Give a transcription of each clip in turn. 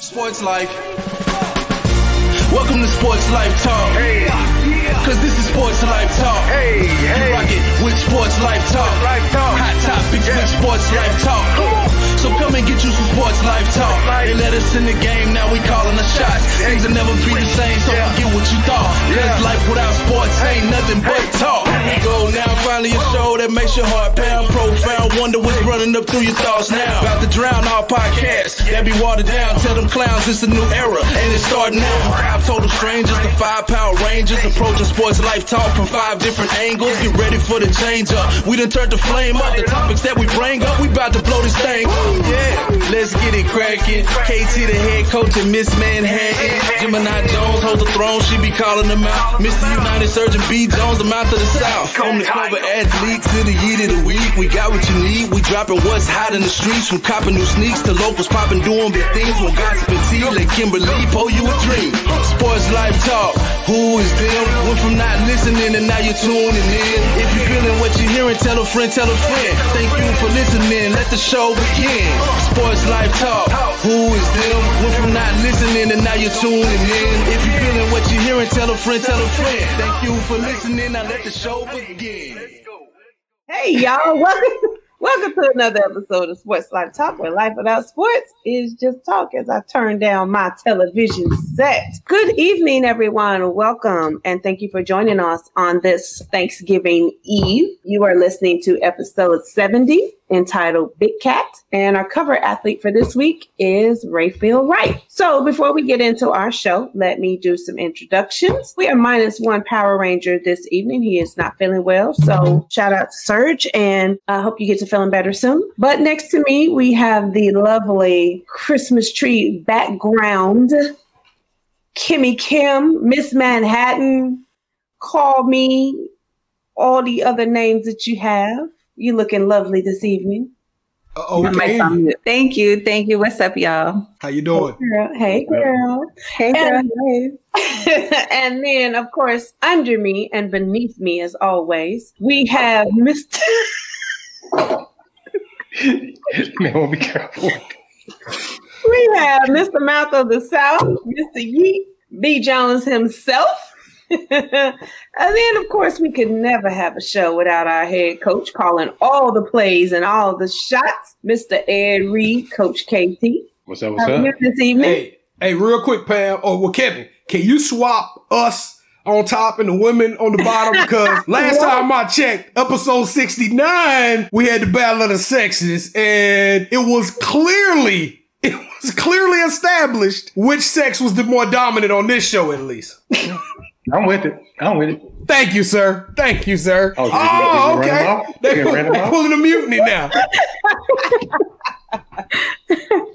Sports Life. Welcome to Sports Life Talk. Hey, Cause this is Sports Life Talk. hey, You hey. rock it with Sports Life Talk. Life Talk. Hot topics with Sports Life Talk. So come and get you some Sports Life Talk. They let us in the game, now we calling the shots. Things will never be the same, so forget what you thought. Cause life without sports ain't nothing but talk. Go now, finally a show that makes your heart pound profound. Wonder what's running up through your thoughts now. About to drown all podcasts that be watered down. Tell them clowns it's a new era, and it's starting now. Five total strangers, the five power rangers, approaching sports life talk from five different angles. Get ready for the change up. We done turned the flame up. The topics that we bring up, we about to blow this thing up. Yeah, let's get it cracking. KT the head coach and Miss Manhattan. Gemini Jones holds the throne, she be calling them out. Mr. United Surgeon B. Jones, the mouth of the South. From the cover athletes to the yeet of the week, we got what you need. We dropping what's hot in the streets, from copping new sneaks to locals popping, doing big things. From gossip and tea, let Kimberly pull you a dream. Sports life talk, who is them? Went from not listening and now you're tuning in. If you're feeling what you're hearing, tell a friend, tell a friend. Thank you for listening. Let the show begin. Sports life talk, who is them? Went from not listening and now you're tuning in. If you're feeling what you're hearing, tell a friend, tell a friend. Thank you for listening. Now let the show begin. Hey y'all, welcome welcome to another episode of Sports Life Talk, where life without sports is just talk as I turn down my television set. Good evening, everyone. Welcome and thank you for joining us on this Thanksgiving Eve. You are listening to episode 70 entitled Big Cat, and our cover athlete for this week is Rayfield Wright. So before we get into our show, let me do some introductions. We are minus one Power Ranger this evening. He is not feeling well, so shout out to Serge, and I hope you get to feeling better soon. But next to me, we have the lovely Christmas tree background, Kimmy Kim, Miss Manhattan, call me, all the other names that you have. You looking lovely this evening. Uh, Okay. Thank you. Thank you. What's up, y'all? How you doing? Girl, hey girl. Hey, girl. And, and then, of course, under me and beneath me, as always, we have Mr. Man, we'll be careful. we have Mr. Mouth of the South, Mr. Yeet, B. Jones himself. and then, of course, we could never have a show without our head coach calling all the plays and all the shots, Mr. Ed Reed, Coach KT. What's up? What's How are up? this evening? Hey, hey, real quick, Pam. Oh, well, Kevin, can you swap us on top and the women on the bottom? Because last time I checked, episode 69, we had the battle of the sexes, and it was clearly, it was clearly established which sex was the more dominant on this show, at least. I'm with it. I'm with it. Thank you, sir. Thank you, sir. Oh, did you- did you run okay. them off? They, You ran them they off? pulling a mutiny now. All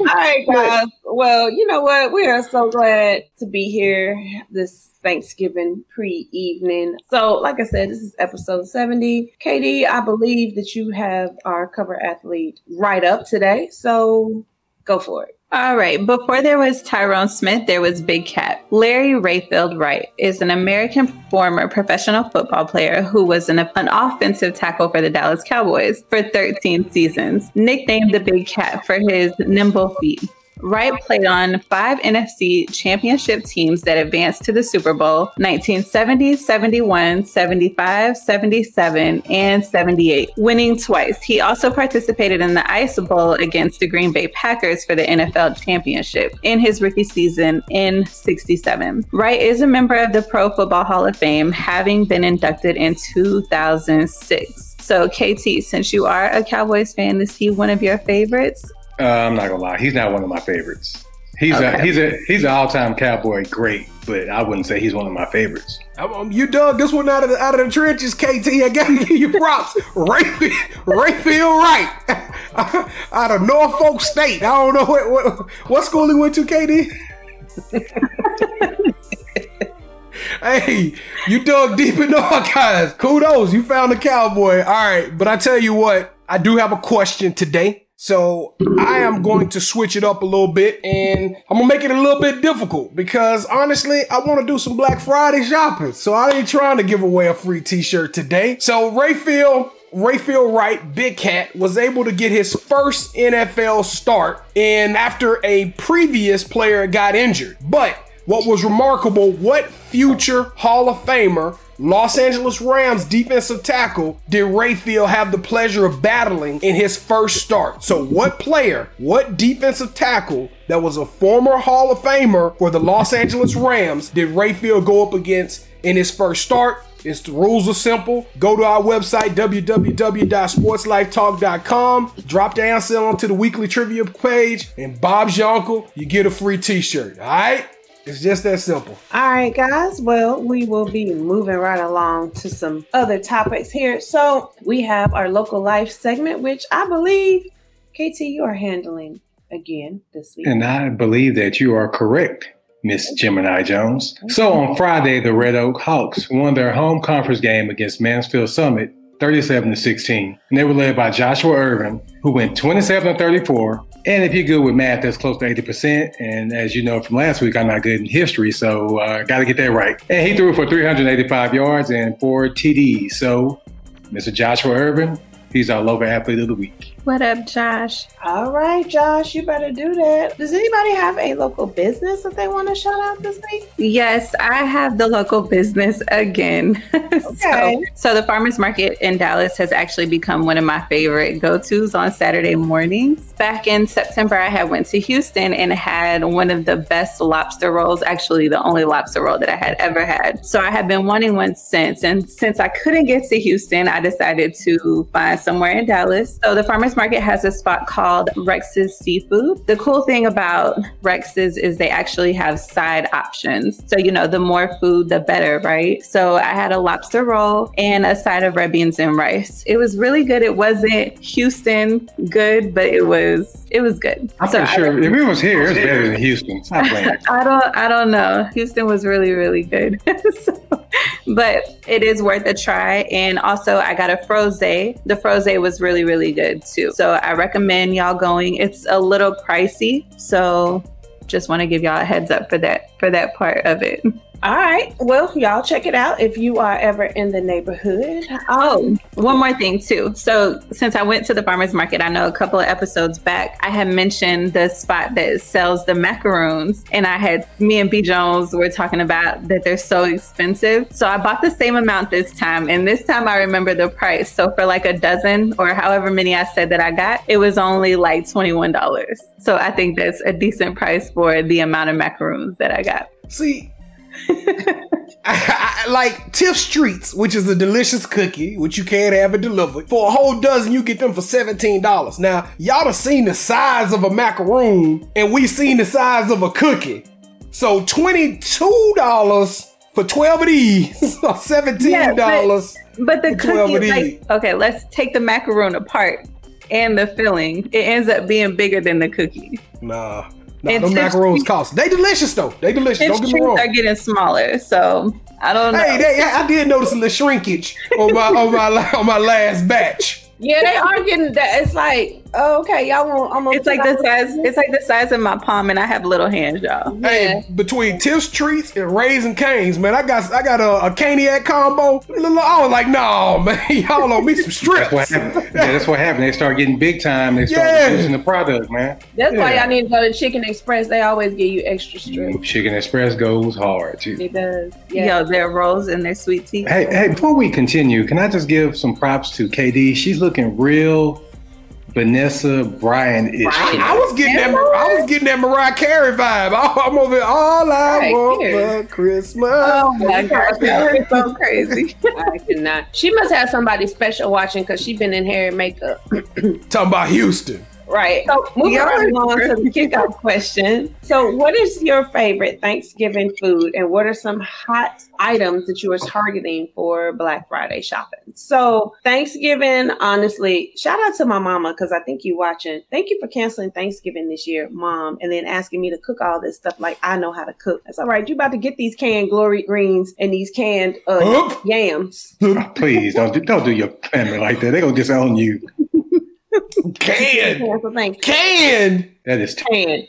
right, guys. Well, you know what? We are so glad to be here this Thanksgiving pre evening. So, like I said, this is episode 70. Katie, I believe that you have our cover athlete right up today. So, go for it. All right. Before there was Tyron Smith, there was Big Cat. Larry Rayfield Wright is an American former professional football player who was an, an offensive tackle for the Dallas Cowboys for 13 seasons. Nicknamed the Big Cat for his nimble feet. Wright played on five NFC championship teams that advanced to the Super Bowl 1970, 71, 75, 77, and 78, winning twice. He also participated in the Ice Bowl against the Green Bay Packers for the NFL championship in his rookie season in 67. Wright is a member of the Pro Football Hall of Fame, having been inducted in 2006. So, KT, since you are a Cowboys fan, is he one of your favorites? Uh, I'm not gonna lie. He's not one of my favorites. He's a he's a he's an all time cowboy great, but I wouldn't say he's one of my favorites. Um, you dug this one out of the out of the trenches, KT. I gotta give you props. Rayfield, Rayfield Wright out of Norfolk State. I don't know what what, what school he went to, KD. hey, you dug deep in the archives. Kudos, you found a cowboy. All right, but I tell you what, I do have a question today. So I am going to switch it up a little bit and I'm gonna make it a little bit difficult because honestly, I want to do some Black Friday shopping. So I ain't trying to give away a free t-shirt today. So Rayfield, Rayfield Wright, Big Cat, was able to get his first NFL start and after a previous player got injured. But what was remarkable, what future Hall of Famer Los Angeles Rams defensive tackle did Rayfield have the pleasure of battling in his first start? So, what player, what defensive tackle that was a former Hall of Famer for the Los Angeles Rams did Rayfield go up against in his first start? It's the rules are simple. Go to our website, www.sportslifetalk.com. Drop the answer onto the weekly trivia page, and Bob's your uncle. You get a free t shirt. All right? It's just that simple. All right, guys. Well, we will be moving right along to some other topics here. So we have our local life segment, which I believe, KT, you are handling again this week. And I believe that you are correct, Miss Gemini Jones. So on Friday, the Red Oak Hawks won their home conference game against Mansfield Summit 37 to 16. And they were led by Joshua Irvin, who went 27 to 34. And if you're good with math, that's close to 80%. And as you know from last week, I'm not good in history, so uh, got to get that right. And he threw for 385 yards and four TDs. So, Mr. Joshua Irvin, he's our local athlete of the week. What up, Josh? All right, Josh, you better do that. Does anybody have a local business that they want to shout out this week? Yes, I have the local business again. Okay. so, so the farmers market in Dallas has actually become one of my favorite go-tos on Saturday mornings. Back in September, I had went to Houston and had one of the best lobster rolls, actually the only lobster roll that I had ever had. So I have been wanting one since. And since I couldn't get to Houston, I decided to find somewhere in Dallas. So the farmers market has a spot called Rex's Seafood. The cool thing about Rex's is they actually have side options. So, you know, the more food, the better, right? So I had a lobster roll and a side of red beans and rice. It was really good. It wasn't Houston good, but it was it was good. I'm So pretty I- sure if it was here, it's better than Houston. Stop. I don't I don't know. Houston was really really good. so, but it is worth a try and also I got a froze. The froze was really really good too. So I recommend y'all going. It's a little pricey, so just want to give y'all a heads up for that for that part of it. All right. Well, y'all check it out if you are ever in the neighborhood. Oh, one more thing too. So since I went to the farmers market, I know a couple of episodes back, I had mentioned the spot that sells the macaroons, and I had me and B Jones were talking about that they're so expensive. So I bought the same amount this time, and this time I remember the price. So for like a dozen or however many I said that I got, it was only like twenty one dollars. So I think that's a decent price for the amount of macaroons that I got. See, I, I- like Tiff's Treats, which is a delicious cookie, which you can't have it delivered. For a whole dozen, you get them for $17. Now, y'all have seen the size of a macaroon, and we've seen the size of a cookie. So $22 for 12 of these, or $17. But the For 12 cookie, of like, these. okay, let's take the macaroon apart and the filling. It ends up being bigger than the cookie. nah, nah, And them macaroons cost. They delicious though. They delicious. Its Don't get me treats wrong. are getting smaller, so I don't know. Hey, they, I did notice a little shrinkage on my on my on my last batch. Yeah, they are getting that. It's like, oh, okay, y'all want. I'm it's like the size. It's like the size of my palm, and I have little hands, y'all. Hey, between Tiff's treats and Raising Canes, man, I got I got a, a caniac combo. I was like, no, man, y'all owe me some strips. That's what happened. Yeah, that's what happened. They start getting big time. They start Yeah. reducing the product, man. That's why Yeah. y'all need to go to Chicken Express. They always give you extra strips. Chicken Express goes hard too. It does. Yeah. Yo, their rolls and their sweet tea. Hey, hey, before we continue, can I just give some props to KD? She's looking real Vanessa Bryant-ish. I, I was getting that. Mar- I was getting that Mariah Carey vibe. Oh, I, am over here, all I Right want here. for Christmas. Oh my gosh, that so crazy. I cannot. She must have somebody special watching because she's been in hair and makeup. Talking about Houston. Right. So moving Y'all right are along to the kickoff question. So, what is your favorite Thanksgiving food, and what are some hot items that you are targeting for Black Friday shopping? So, Thanksgiving, honestly, shout out to my mama because I think you watching. Thank you for canceling Thanksgiving this year, mom, and then asking me to cook all this stuff like I know how to cook. That's all right. You about to get these canned glory greens and these canned uh, yams. Please don't do, don't do your family like that. They're gonna disown you. Canned. Cancel Thanksgiving. Canned. That is t- can.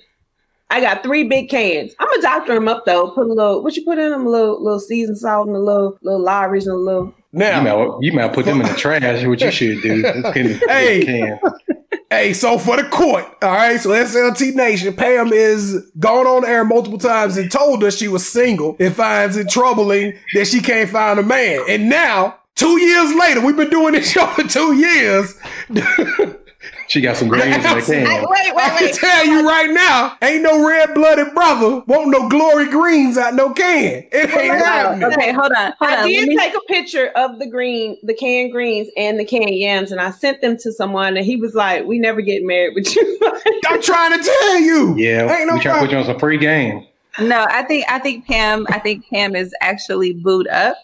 I got three big cans. I'm gonna doctor them up though. Put a little, what you put in them? A little, little seasoned salt and a little, little Lawry's and a little, Now, You might, you might put them in the trash. What you should do? Put them in the Hey. Hey, so for the court, all right. So SLT Nation, Pam is gone on air multiple times and told us she was single and finds it troubling that she can't find a man. And now, two years later, we've been doing this show for two years. She got some greens in the Hey, can. wait, wait, I can tell you right now, ain't no red blooded brother want no glory greens out no can. It ain't happening. Okay, hold on. Hold I on. Did me- take a picture of the green, the canned greens and the canned yams, and I sent them to someone, and he was like, "We never get married with you." I'm trying to tell you. Yeah, Ain't no we try to put you on some free game. No, I think I think Pam I think Pam is actually booed up.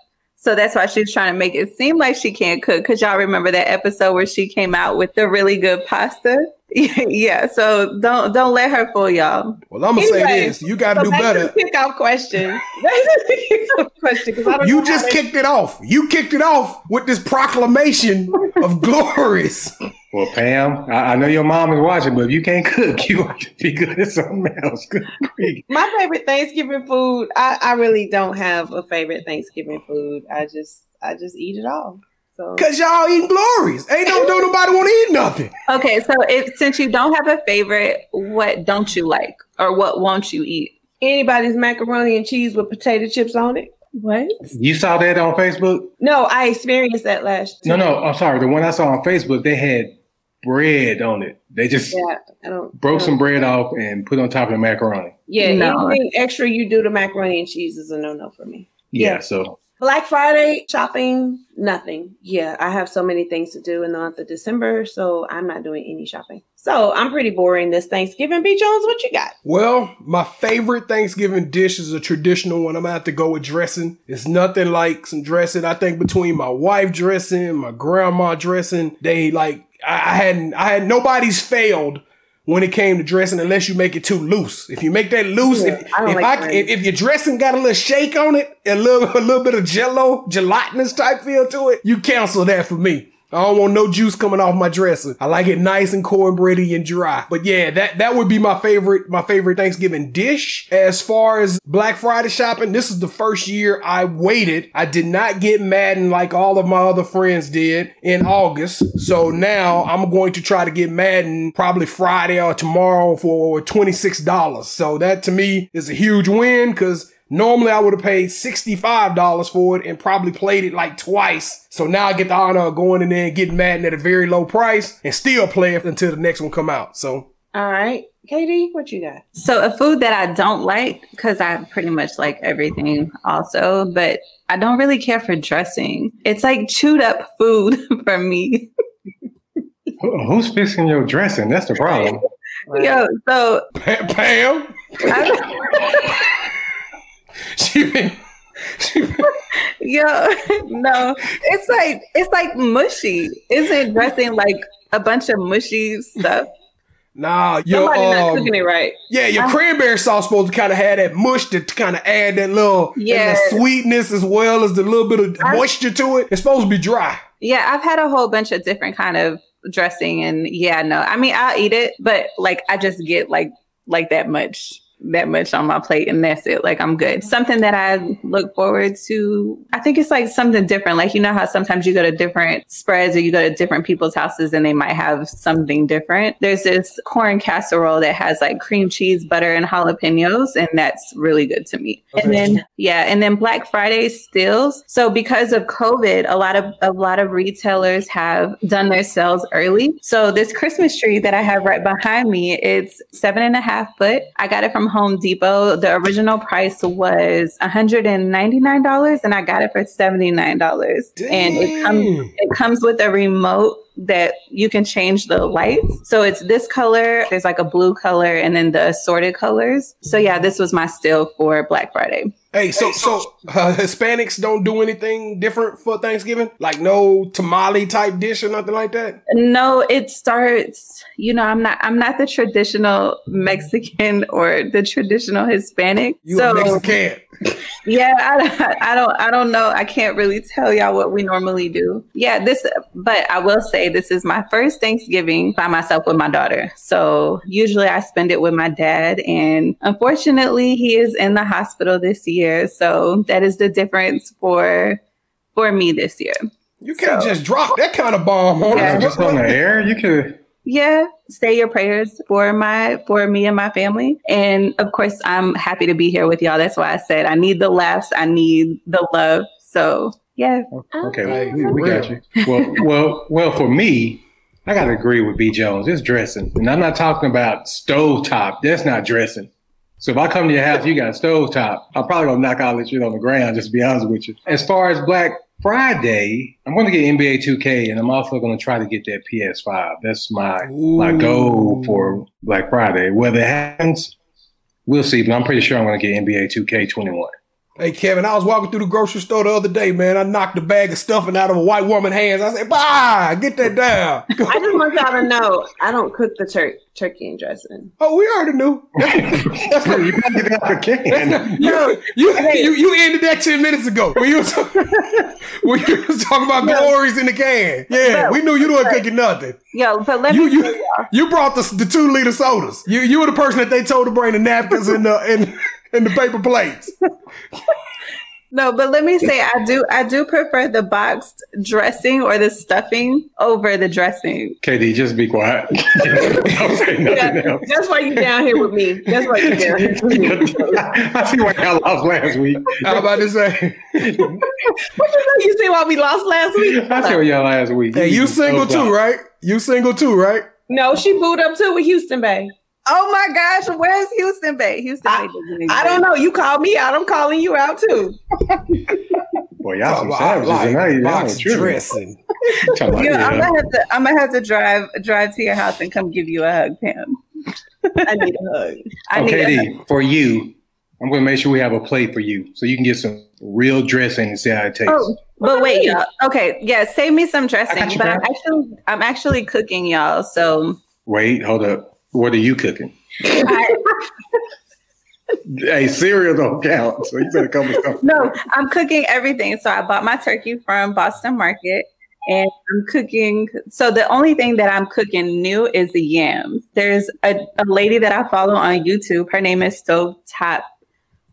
So that's why she's trying to make it seem like she can't cook. Cause y'all remember that episode where she came out with the really good pasta? yeah. So don't don't let her fool y'all. Well, I'm gonna say this: you got to So do better. to the kickoff question. Back to the kickoff question I don't You just kicked it off. You kicked it off with this proclamation of glories. Well, Pam, I, I know your mom is watching, but if you can't cook, you want to be good at something else. Good grief. My favorite Thanksgiving food. I, I really don't have a favorite Thanksgiving food. I just I just eat it all. So Cause y'all eating glories. Ain't no don't nobody want to eat nothing. Okay, so if since you don't have a favorite, what don't you like? Or what won't you eat? anybody's macaroni and cheese with potato chips on it. What? You saw that on Facebook? No, I experienced that last. No, no, I'm sorry. The one I saw on Facebook, they had bread on it. They just Yeah, I don't. broke I some don't- bread off and put on top of the macaroni. Yeah, No. anything extra you do to macaroni and cheese is a no no for me. Yeah, Yeah. so Black Friday shopping, nothing. Yeah, I have so many things to do in the month of December, so I'm not doing any shopping. So I'm pretty boring this Thanksgiving. B Jones, what you got? Well, my favorite Thanksgiving dish is a traditional one. I'm gonna have to go with dressing. It's nothing like some dressing. I think between my wife dressing, my grandma dressing, they like I, I hadn't I had nobody's failed when it came to dressing unless you make it too loose. If you make that loose, Yeah, if, I if, like I, if, if your dressing got a little shake on it, a little a little bit of jello, gelatinous type feel to it, you cancel that for me. I don't want no juice coming off my dressing. I like it nice and cornbready and dry. But yeah, that that would be my favorite my favorite Thanksgiving dish. As far as Black Friday shopping, this is the first year I waited. I did not get Madden like all of my other friends did in August. So now I'm going to try to get Madden probably Friday or tomorrow for $26. So that to me is a huge win because Normally, I would have paid $65 for it and probably played it like twice. So now I get the honor of going in there and getting Madden at a very low price and still play it until the next one come out. So All right, Katie, what you got? So a food that I don't like, because I pretty much like everything also, but I don't really care for dressing. It's like chewed up food for me. who's fixing your dressing? That's the problem. Yo, so Pa- Pam, I, she been, she been- yo, no, it's like it's like mushy. Isn't dressing like a bunch of mushy stuff? nah, your Somebody not um, cooking it right. yeah, your I- cranberry sauce supposed to kind of have that mush to kind of add that little, Yeah. sweetness as well as the little bit of I- moisture to it. It's supposed to be dry. Yeah, I've had a whole bunch of different kind of dressing, and yeah, no, I mean I'll eat it, but like I just get like like that much that much on my plate and that's it. Like i'm good. Something that i look forward to i think it's like something different. Like you know how sometimes you go to different spreads or you go to different people's houses and they might have something different? There's this corn casserole that has like cream cheese butter and jalapenos and that's really good to me. And then yeah and then black friday stills. So because of covid a lot of a lot of retailers have done their sales early. So this christmas tree that i have right behind me it's seven and a half foot. I got it from home depot the original price was $199 and i got it for $79 and it comes it comes with a remote that you can change the lights. So it's this color, there's like a blue color, and then the assorted colors. So yeah, this was my still for Black Friday. Hey, so so uh, Hispanics don't do anything different for Thanksgiving, like no tamale type dish or nothing like that. No, it starts, you know, I'm not I'm not the traditional Mexican or the traditional Hispanic. You so a Mexican? Yeah, I, I don't I don't know. I can't really tell y'all what we normally do. Yeah, this but I will say this is my first Thanksgiving by myself with my daughter. So usually I spend it with my dad and unfortunately he is in the hospital this year. So that is the difference for for me this year. You can't So- just drop that kind of bomb on Yeah. us. just on the air, you could. Yeah, say your prayers for my for me and my family. And of course, I'm happy to be here with y'all. That's why I said I need the laughs, I need the love. So yeah, Okay, Hey, we, we got you. Well, well, well. For me, I got to agree with B Jones. It's dressing, and I'm not talking about stovetop. That's not dressing. So if I come to your house, you got a stovetop. I'm probably gonna knock all that shit on the ground. Just to be honest with you. As far as Black Friday, I'm going to get NBA 2K, and I'm also going to try to get that PS5. That's my my goal for Black Friday. Whether it happens, we'll see. But I'm pretty sure I'm going to get NBA 2K21. Hey Kevin, I was walking through the grocery store the other day, man. I knocked a bag of stuffing out of a white woman's hands. I said, "Bye, get that down." I just want y'all to know I don't cook the tur- turkey and dressing. oh, we already knew. That's Bro, you gotta get it out of the can. you, you, you, you ended that ten minutes ago. When you was, when you was talking about glories in the can. Yeah, we knew you weren't cooking nothing. yo, but let You me you you brought the, the two liter sodas. You you were the person that they told to bring the napkins and the and, and the paper plates. No, but let me say I do I do prefer the boxed dressing or the stuffing over the dressing. KD, just be quiet. Don't say nothing Yeah, that's why you down here with me. That's why you down here with me. I see why y'all lost last week. I was about to say, What you know? You see why we lost last week? I see why y'all last week. hey, you single too, right? You single too, right? No, she booed up too with Houston Bay. Oh my gosh, where's Houston Bay? Houston Bay doesn't I don't know. You called me out. I'm calling you out too. Boy, y'all some I savages like tonight. Box dressing. Yeah, I'm yeah. gonna have to. I'm gonna have to drive drive to your house and come give you a hug, Pam. I need a hug. I Oh, need a hug. KD, for you, I'm going to make sure we have a plate for you so you can get some real dressing and see how it tastes. Oh, but wait, y'all. Okay, yeah, save me some dressing. got you, But I'm actually, I'm actually cooking, y'all. So Wait, hold up. What are you cooking? Hey, cereal don't count, so you better come with something. no, I'm cooking everything. So I bought my turkey from Boston Market, and I'm cooking. So the only thing that I'm cooking new is the yams. There's a, a lady that I follow on YouTube. Her name is Stove Top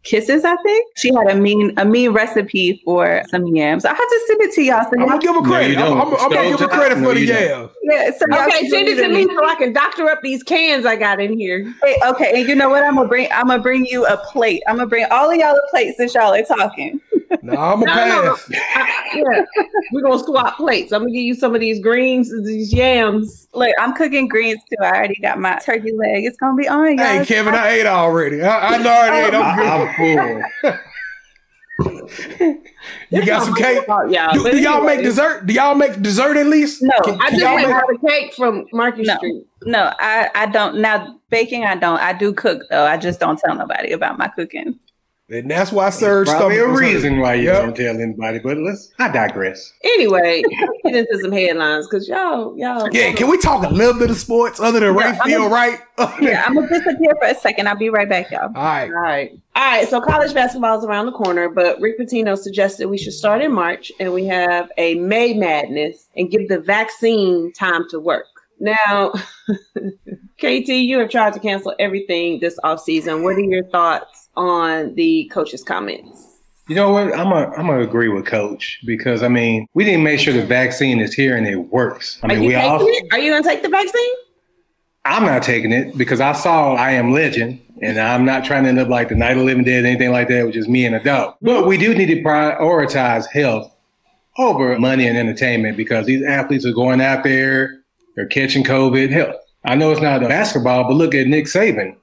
Kisses, I think. She had a mean a mean recipe for some yams. I have to send it to y'all. So I'm gonna give her credit. you I'm. I'm- I'm gonna give her Stove top? credit No, for the yams. yeah. yeah, so y'all Okay, send it to to me so I can doctor up these cans I got in here. Hey, okay, and you know what? I'm gonna bring. I'm gonna bring you a plate. I'm gonna bring all of y'all a plate since y'all are talking. No, I'm gonna No, no, pass. Yeah, we're gonna swap plates. I'm gonna give you some of these greens, these yams. Look, I'm cooking greens too. I already got my turkey leg. It's gonna be on, y'all. Hey, Kevin, I ate already. I, I know I ate. I'm good. I, I'm full. You got some cake? About y'all. Do, But do y'all make dessert? Do y'all make dessert at least? No, Can- I can just y'all make- a cake from Market No. Street. no, I I don't. Now baking, I don't. I do cook though. I just don't tell nobody about my cooking. And that's why Serge Probably a stomach was hurt. reason why you Yep. don't tell anybody, but let's. I digress. Anyway, let's get into some headlines because y'all, y'all. Yeah, can we talk a little bit of sports other than Yeah, Ray I'm Field, right? Yeah, I'm gonna disappear for a second. I'll be right back, y'all. All right. All right. All right. So college basketball is around the corner, but Rick Pitino suggested we should start in March and we have a May madness and give the vaccine time to work. Now, KT, you have tried to cancel everything this offseason. What are your thoughts on the coach's comments? You know what? I'm a, I'm gonna agree with Coach because I mean we didn't make sure the vaccine is here and it works. I Are mean you we all. it? Are you to take the vaccine? I'm not taking it because I saw I Am Legend, and I'm not trying to end up like the Night of Living Dead, anything like that, which is me and a dog. But we do need to prioritize health over money and entertainment because these athletes are going out there, they're catching COVID. Hell, I know it's not basketball, but look at Nick Saban.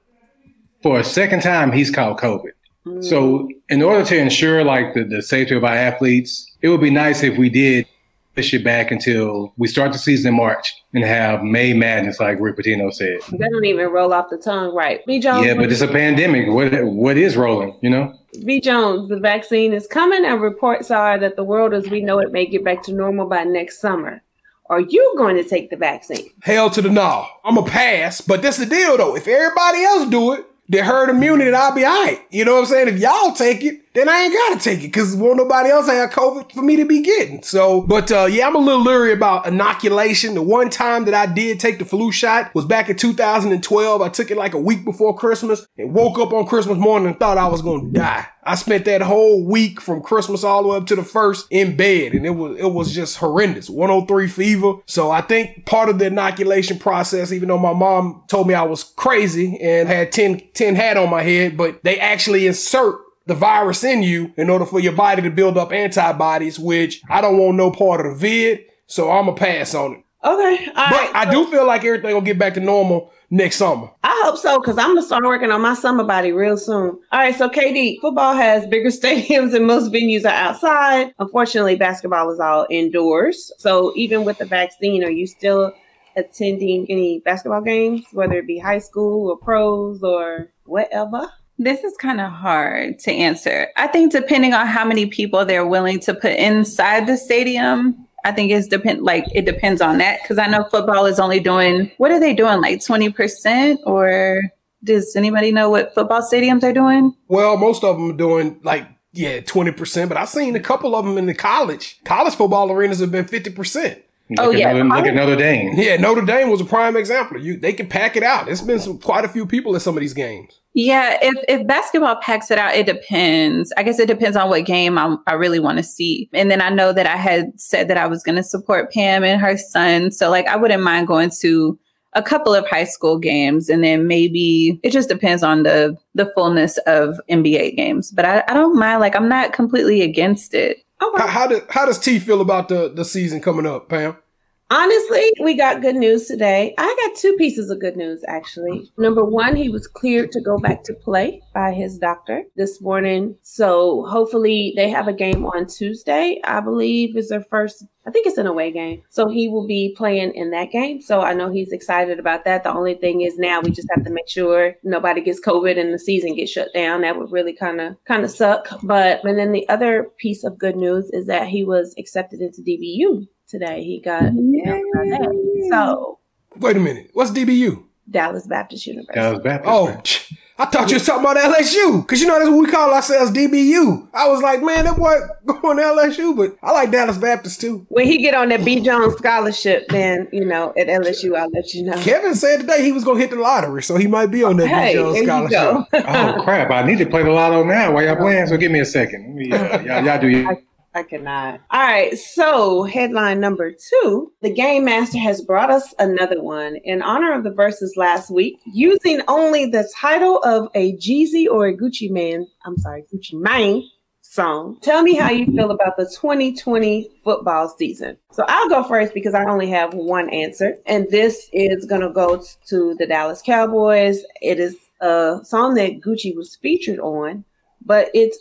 For a second time, he's caught COVID. Mm. So, in order to ensure like the, the safety of our athletes, it would be nice if we did push it back until we start the season in March and have May Madness, like Rick Pitino said. That don't even roll off the tongue right. B. Jones, Yeah, but it's a pandemic. What what is rolling? You know? B. Jones, the vaccine is coming, and reports are that the world as we know it may get back to normal by next summer. Are you going to take the vaccine? Hell to the no. I'm a pass, but that's the deal though. If everybody else do it, the herd immunity, then I'll be all right. You know what I'm saying? If y'all take it, then I ain't gotta take it because won't nobody else have COVID for me to be getting. So, but uh, yeah, I'm a little leery about inoculation. The one time that I did take the flu shot was back in 2012. I took it like a week before Christmas and woke up on Christmas morning and thought I was gonna die. I spent that whole week from Christmas all the way up to the first in bed, and it was it was just horrendous. 103 fever. So I think part of the inoculation process, even though my mom told me I was crazy and had 10, 10 hat on my head, but they actually insert the virus in you in order for your body to build up antibodies, which I don't want no part of the vid. So I'm gonna pass on it. Okay. But right, I do feel like everything will get back to normal next summer. I hope so because I'm gonna start working on my summer body real soon. All right, so KD, football has bigger stadiums and most venues are outside. Unfortunately, basketball is all indoors. So even with the vaccine, are you still attending any basketball games, whether it be high school or pros or whatever? This is kind of hard to answer. I think depending on how many people they're willing to put inside the stadium, I think it's depend like it depends on that because I know football is only doing what are they doing like twenty percent or does anybody know what football stadiums are doing? Well, most of them are doing like yeah twenty percent, but I've seen a couple of them in the college. College football arenas have been fifty percent. Look Oh, at yeah. Notre, look at Notre Dame. Yeah, Notre Dame was a prime example. You they can pack it out. It's been some quite a few people at some of these games. Yeah, if if basketball packs it out, it depends. I guess it depends on what game I, I really want to see. And then I know that I had said that I was going to support Pam and her son, so like I wouldn't mind going to a couple of high school games, and then maybe it just depends on the the fullness of NBA games. But I, I don't mind. Like I'm not completely against it. Okay. How, how, do, how does T feel about the, the season coming up, Pam? Honestly, we got good news today. I got two pieces of good news, actually. Number one, he was cleared to go back to play by his doctor this morning. So hopefully they have a game on Tuesday, I believe is their first, I think it's an away game. So he will be playing in that game. So I know he's excited about that. The only thing is now we just have to make sure nobody gets COVID and the season gets shut down. That would really kind of kind of suck. But and then the other piece of good news is that he was accepted into DBU today. He got so Wait a minute. What's DBU? Dallas Baptist University. Dallas Baptist. Oh, psh, I thought you was talking about LSU because you know that's what we call ourselves DBU. I was like, man, that boy going to LSU, but I like Dallas Baptist too. When he get on that B Jones scholarship, then you know at LSU, I'll let you know. Kevin said today he was going to hit the lottery, so he might be on that Hey, B. Jones scholarship. Oh crap! I need to play the lotto now. While y'all playing, so give me a second. Let me, uh, y'all, y'all do. Your, I cannot. All right. So, headline number two The Game Master has brought us another one in honor of the verses last week, using only the title of a Jeezy or a Gucci Man, I'm sorry, Gucci Mane song. Tell me how you feel about the 2020 football season. So, I'll go first because I only have one answer, and this is going to go to the Dallas Cowboys. It is a song that Gucci was featured on but it's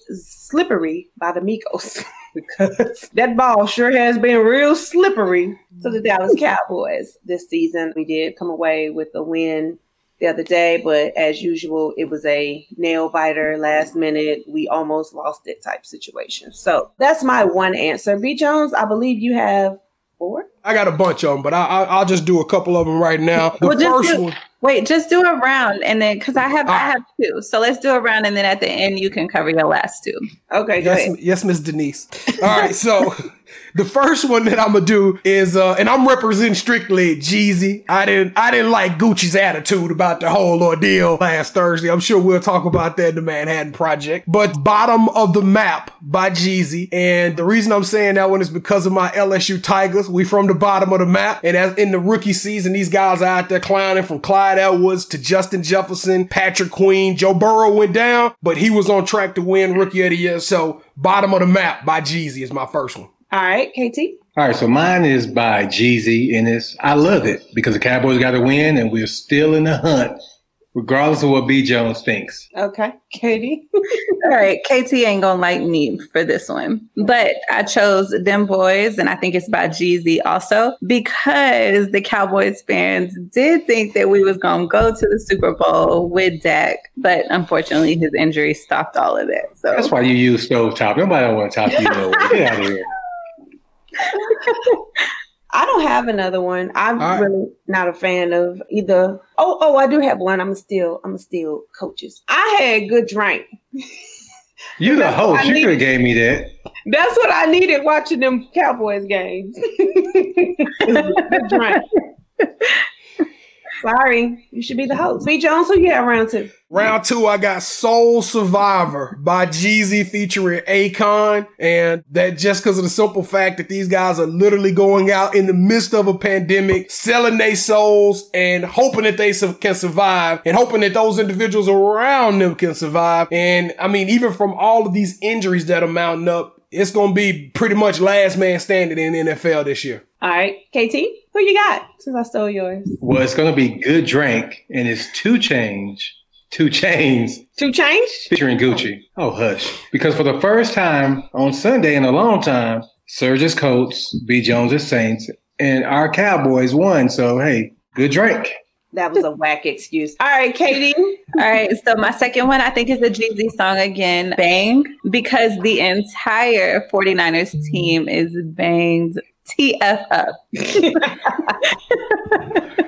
slippery by the Migos because that ball sure has been real slippery to the mm-hmm. Dallas Cowboys this season. We did come away with a win the other day, but as usual, it was a nail biter last minute. We almost lost it type situation. So that's my one answer. B. Jones, I believe you have four. I got a bunch of them, but I, I, I'll just do a couple of them right now. The Well, first do- one, Wait, just do a round and then because I have I Ah. have two, so let's do a round and then at the end you can cover your last two. Okay, go ahead. Yes, yes, Miss Denise. All right, so the first one that I'm gonna do is, uh, and I'm representing strictly Jeezy. I didn't, I didn't like Gucci's attitude about the whole ordeal last Thursday. I'm sure we'll talk about that in the Manhattan Project. But bottom of the map by Jeezy, and the reason I'm saying that one is because of my LSU Tigers. We from the bottom of the map, and as in the rookie season, these guys are out there clowning from Clyde Edwards to Justin Jefferson, Patrick Queen. Joe Burrow went down, but he was on track to win Rookie of the Year. So bottom of the map by Jeezy is my first one. All right, KT. all right, so mine is by Jeezy, and it's I love it because the Cowboys got to win, and we're still in the hunt, regardless of what B Jones thinks. Okay, Katie. All right, KT ain't gonna like me for this one, but I chose them boys, and I think it's by Jeezy also because the Cowboys fans did think that we was gonna go to the Super Bowl with Dak, but unfortunately his injury stopped all of that. So That's why you use stovetop. Nobody want to talk to you. Get out of here. I don't have another one. I'm right. really not a fan of either. Oh, oh, I do have one. I'm still, I'm still coaches. I had good drink. You the host. You could have gave me that. That's what I needed watching them Cowboys games. Good drink. Sorry, you should be the host. B Jones, who you got round two? Round two, I got Soul Survivor by Jeezy featuring Akon. And that just because of the simple fact that these guys are literally going out in the midst of a pandemic, selling their souls and hoping that they can survive and hoping that those individuals around them can survive. And I mean, even from all of these injuries that are mounting up, it's going to be pretty much last man standing in the NFL this year. All right, KT, who you got? Since I stole yours. Well, it's gonna be good drink, and it's two change, two chains Two change? featuring Gucci. Oh, hush! Because for the first time on Sunday in a long time, Surge's Colts, B Jones's Saints, and our Cowboys won. So hey, good drink. That was a whack excuse. All right, Katie. All right, so my second one I think is a Jeezy song again, Bang, because the entire 49ers mm-hmm. team is banged TF up.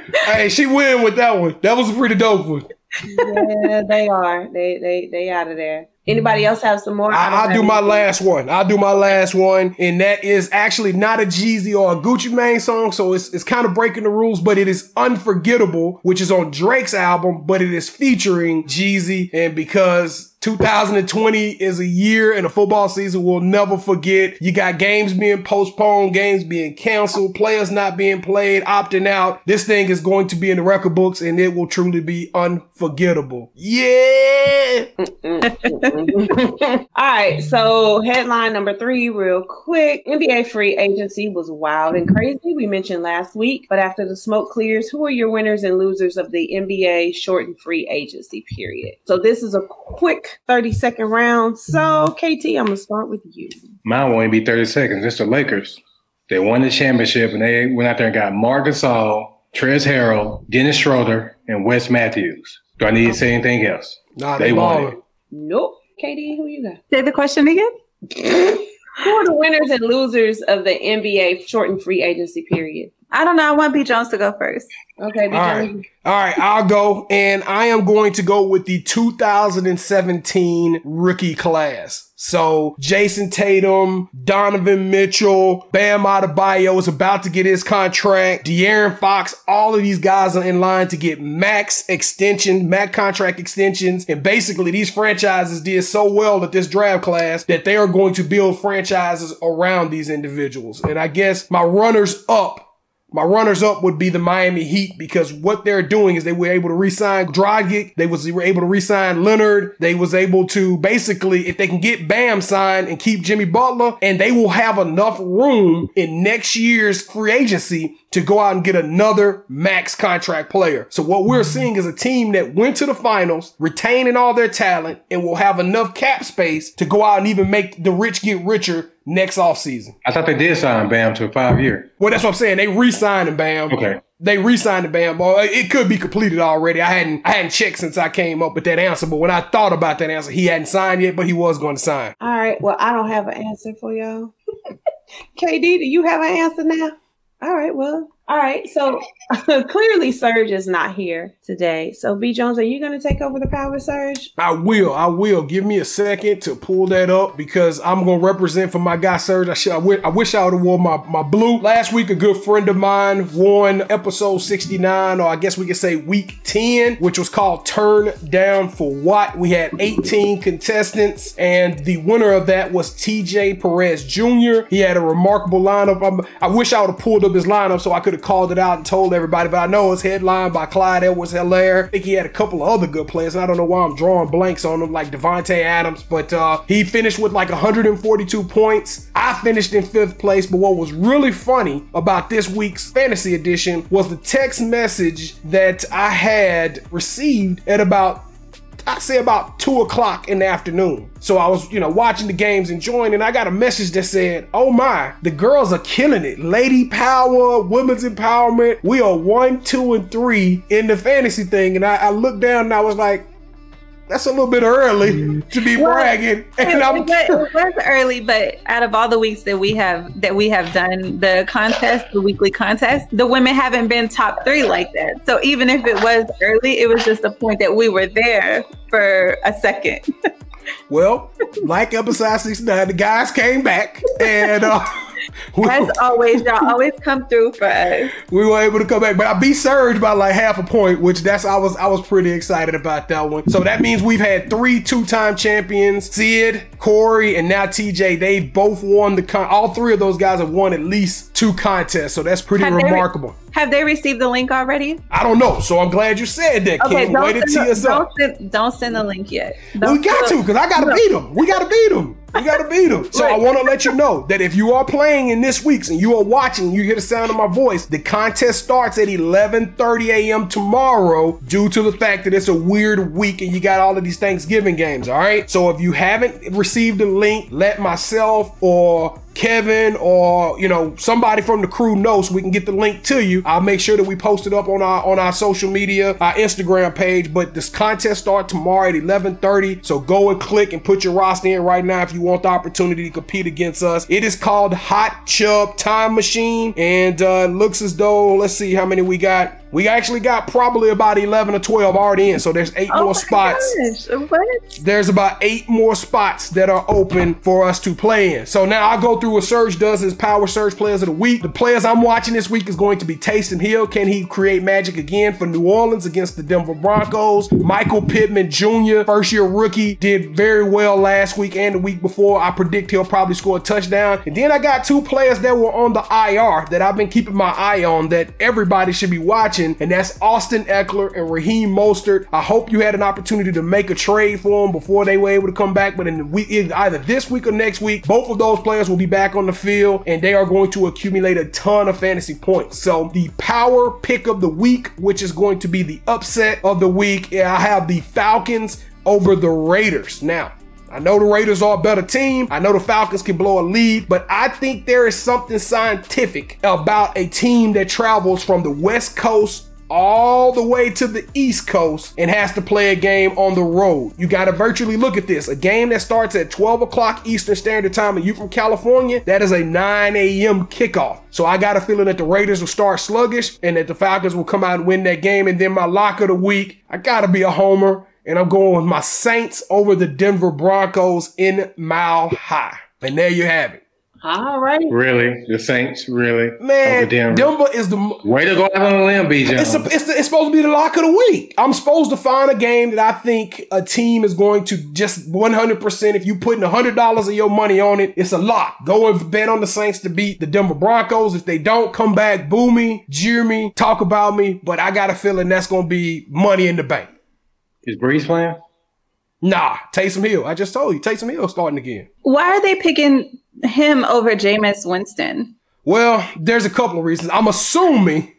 hey, she win with that one. That was a pretty dope one. yeah, they are. They they they out of there. Anybody else have some more? I, I'll do my anything. last one. I'll do my last one, and that is actually not a Jeezy or a Gucci Mane song, so it's it's kind of breaking the rules, but it is Unforgettable, which is on Drake's album, but it is featuring Jeezy, and because 2020 is a year and a football season we'll never forget. You got games being postponed, games being canceled, players not being played, opting out. This thing is going to be in the record books, and it will truly be unforgettable. Yeah. All right, so headline number three, real quick. NBA free agency was wild and crazy. We mentioned last week, but after the smoke clears, who are your winners and losers of the NBA shortened free agency period? So this is a quick 30 second round. So mm-hmm. KT, I'm gonna start with you. Mine won't be 30 seconds. It's the Lakers. They won the championship and they went out there and got Marc Gasol, Trez Harrell, Dennis Schroeder, and Wes Matthews. Do I need to say anything else? Nah, They they won ballin'. it. Nope. KD, who you got? Say the question again. Who are the winners and losers of the NBA shortened free agency period? I don't know. I want B Jones to go first. Okay, B. All right. Jones. All right, I'll go, and I am going to go with the 2017 rookie class. So Jayson Tatum, Donovan Mitchell, Bam Adebayo is about to get his contract. De'Aaron Fox, all of these guys are in line to get max extension, max contract extensions, and basically these franchises did so well at this draft class that they are going to build franchises around these individuals. And I guess my runners up my runners up would be the Miami Heat because what they're doing is they were able to re-sign Dragic. They was they were able to re-sign Leonard. They was able to basically, if they can get Bam signed and keep Jimmy Butler, and they will have enough room in next year's free agency to go out and get another max contract player. So what we're mm-hmm. seeing is a team that went to the finals, retaining all their talent, and will have enough cap space to go out and even make the rich get richer next offseason. I thought they did sign Bam to a five year. Well, that's what I'm saying. They re-signed him, Bam. Okay. They re-signed the Bam Ball. It could be completed already. I hadn't I hadn't checked since I came up with that answer, but when I thought about that answer, he hadn't signed yet, but he was going to sign. All right. Well, I don't have an answer for y'all. KD, do you have an answer now? All right. Well, all right. So clearly, Surge is not here today. So, B. Jones, are you going to take over the power, Surge? I will. I will. Give me a second to pull that up because I'm going to represent for my guy Serge. I, should, I, wish, I wish I would have worn my, my blue. Last week, a good friend of mine won episode 69, or I guess we could say week 10, which was called Turn Down for What. We had 18 contestants, and the winner of that was TJ Perez Jr. He had a remarkable lineup. I'm, I wish I would have pulled up his lineup so I could have called it out and told everybody, but I know it's headlined by Clyde Edwards Helaire. I think he had a couple of other good players, and I don't know why I'm drawing blanks on them, like Davante Adams, but uh, he finished with like 142 points. I finished in fifth place, but what was really funny about this week's fantasy edition was the text message that I had received at about I say about two o'clock in the afternoon. So I was, you know, watching the games, enjoying, and I got a message that said, "Oh my, the girls are killing it! Lady power, women's empowerment. We are one, two, and three in the fantasy thing." And I, I looked down and I was like, "That's a little bit early to be Well, bragging." And it, I'm was, it was early, but out of all the weeks that we have that we have done the contest, the weekly contest, the women haven't been top three like that. So even if it was early, it was just a point that we were there for a second. Well, like episode 69, the guys came back and uh, As always, y'all always come through for us. we were able to come back. But I beat Surge by like half a point, which that's I was I was pretty excited about that one. So that means we've had three two-time champions, Sid, Corey, and now TJ. They both won the con all three of those guys have won at least two contests. So that's pretty Have they- remarkable. Have they received the link already? I don't know. So I'm glad you said that, Okay, don't to tee send, us the, up. don't, send, don't send the link yet. we Don't got to because I got to beat them. We got to beat them. We got to beat them. So I want to let you know that if you are playing in this week's and you are watching, you hear the sound of my voice. The contest starts at 11:30 a.m. tomorrow, due to the fact that it's a weird week and you got all of these Thanksgiving games. All right. So if you haven't received the link, let myself or Kevin or you know somebody from the crew know so we can get the link to you. I'll make sure that we post it up on our on our social media, our Instagram page. But this contest start tomorrow at 11:30. So go and click and put your roster in right now if you want the opportunity to compete against us. It is called Hot Chub Time Machine, and uh, looks as though let's see how many we got. We actually got probably about 11 or 12 already in. So there's eight Oh more my spots gosh, What? there's about eight more spots that are open for us to play in. So now I'll go through what Surge does his Power Surge Players of the Week. The players I'm watching this week is going to be Taysom Hill. Can he create magic again for New Orleans against the Denver Broncos? Michael Pittman Jr., first year rookie, did very well last week and the week before. I predict he'll probably score a touchdown. And then I got two players that were on the IR that I've been keeping my eye on that everybody should be watching, and that's Austin Ekeler and Raheem Mostert. I hope you had an opportunity to make a trade for them before they were able to come back, but in the week, either this week or next week, both of those players will be back on the field and they are going to accumulate a ton of fantasy points. So the power pick of the week, which is going to be the upset of the week, I have the Falcons over the Raiders. Now, I know the Raiders are a better team. I know the Falcons can blow a lead, but I think there is something scientific about a team that travels from the West Coast all the way to the East Coast and has to play a game on the road. You got to virtually look at this. A game that starts at 12 o'clock Eastern Standard Time and you from California, that is a 9 a.m. kickoff. So I got a feeling that the Raiders will start sluggish and that the Falcons will come out and win that game. And then my lock of the week, I got to be a homer and I'm going with my Saints over the Denver Broncos in Mile High. And there you have it. All right. Really? The Saints? Really? Man, Over Denver. Denver is the Way to go out on a limb, BJ. It's, a, it's, the, it's supposed to be the lock of the week. I'm supposed to find a game that I think a team is going to just 100%. If you putting $100 of your money on it, it's a lock. Go and bet on the Saints to beat the Denver Broncos. If they don't come back, boo me, jeer me, talk about me. But I got a feeling that's going to be money in the bank. Is Brees playing? Nah, Taysom Hill. I just told you, Taysom Hill starting again. Why are they picking him over Jameis Winston? Well, there's a couple of reasons. I'm assuming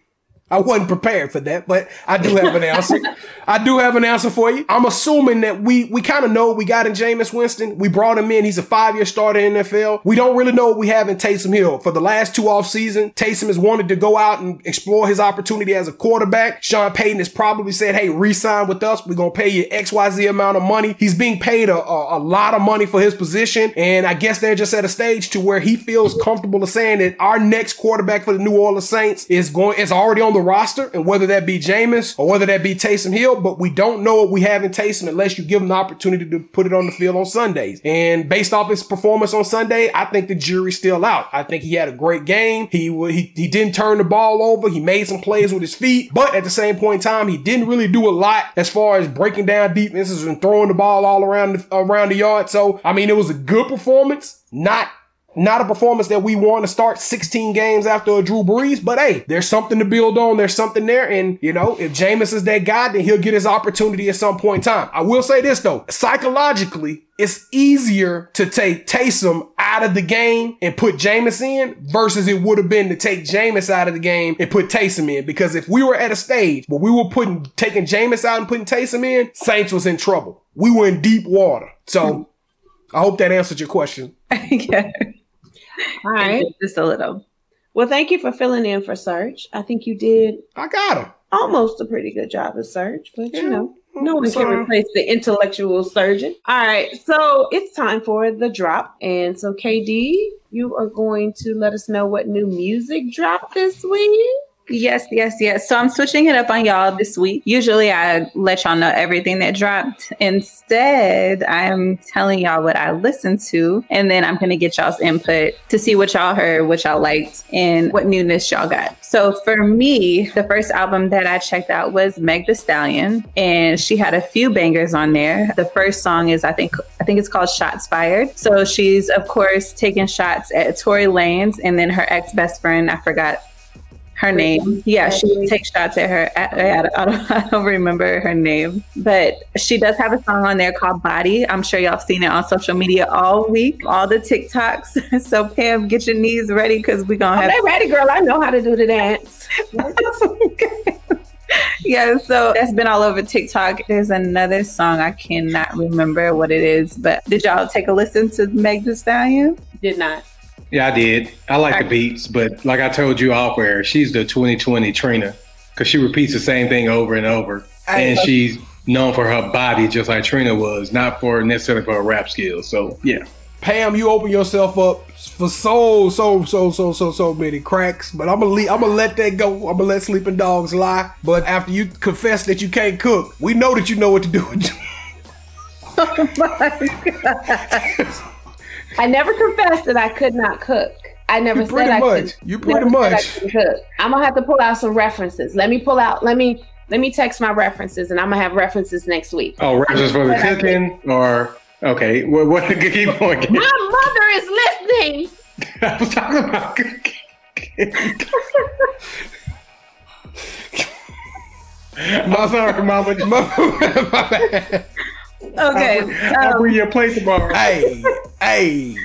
I wasn't prepared for that, but I do have an answer. I do have an answer for you. I'm assuming that we we kind of know what we got in Jameis Winston. We brought him in. He's a five year starter in NFL. We don't really know what we have in Taysom Hill. For the last two off season, Taysom has wanted to go out and explore his opportunity as a quarterback. Sean Payton has probably said, "Hey, re-sign with us. We're gonna pay you X Y Z amount of money." He's being paid a, a, a lot of money for his position, and I guess they're just at a stage to where he feels comfortable to saying that our next quarterback for the New Orleans Saints is going is already on the roster, and whether that be Jameis or whether that be Taysom Hill, but we don't know what we have in Taysom unless you give him the opportunity to put it on the field on Sundays. And based off his performance on Sunday, I think the jury's still out. I think he had a great game. He he he didn't turn the ball over. He made some plays with his feet, but at the same point in time, he didn't really do a lot as far as breaking down defenses and throwing the ball all around the, around the yard. So I mean, it was a good performance, not not a performance that we want to start 16 games after a Drew Brees, but hey, there's something to build on. There's something there. And, you know, if Jameis is that guy, then he'll get his opportunity at some point in time. I will say this though, psychologically, it's easier to take Taysom out of the game and put Jameis in versus it would have been to take Jameis out of the game and put Taysom in. Because if we were at a stage where we were putting taking Jameis out and putting Taysom in, Saints was in trouble. We were in deep water. So I hope that answered your question. yeah, All right. just a little. Well, thank you for filling in for Surge. I think you did I got him. almost a pretty good job of Surge, but Yeah. you know, no one can replace the intellectual surgeon. All right, so it's time for the drop. And so, KD, you are going to let us know what new music dropped this week. Yes, yes, yes. So I'm switching it up on y'all this week. Usually I let y'all know everything that dropped. Instead, I'm telling y'all what I listened to, and then I'm going to get y'all's input to see what y'all heard, what y'all liked, and what newness y'all got. So for me, the first album that I checked out was Meg Thee Stallion, and she had a few bangers on there. The first song is, I think, I think it's called Shots Fired. So she's, of course, taking shots at Tory Lanez and then her ex best friend, I forgot her name. Yeah, she would take shots at her. At, I, don't, I don't remember her name, but she does have a song on there called Body. I'm sure y'all have seen it on social media all week, all the TikToks. so Pam, get your knees ready because we're gonna oh, have. They ready, girl. I know how to do the dance. yeah, so that's been all over TikTok. There's another song I cannot remember what it is, but did y'all take a listen to Meg Thee Stallion? Did not. Yeah, I did. I like the beats, but like I told you off air, she's the 2020 Trina because she repeats the same thing over and over, I and love- she's known for her body just like Trina was, not for necessarily for her rap skills. So yeah, Pam, you open yourself up for so so so so so so many cracks. But I'm gonna le- I'm gonna let that go. I'm gonna let sleeping dogs lie. But after you confess that you can't cook, we know that you know what to do. I never confessed that I could not cook. I never You said pretty I much. could. You pretty never said I much. couldn't cook. I'm gonna have to pull out some references. Let me pull out. Let me let me text my references, and I'm gonna have references next week. oh, references for the But cooking or okay, what? what keep going. My mother is listening. I was talking about cooking. I'm sorry, Mama. My- my bad. Okay. I'll um, bring you a plate tomorrow. hey, hey.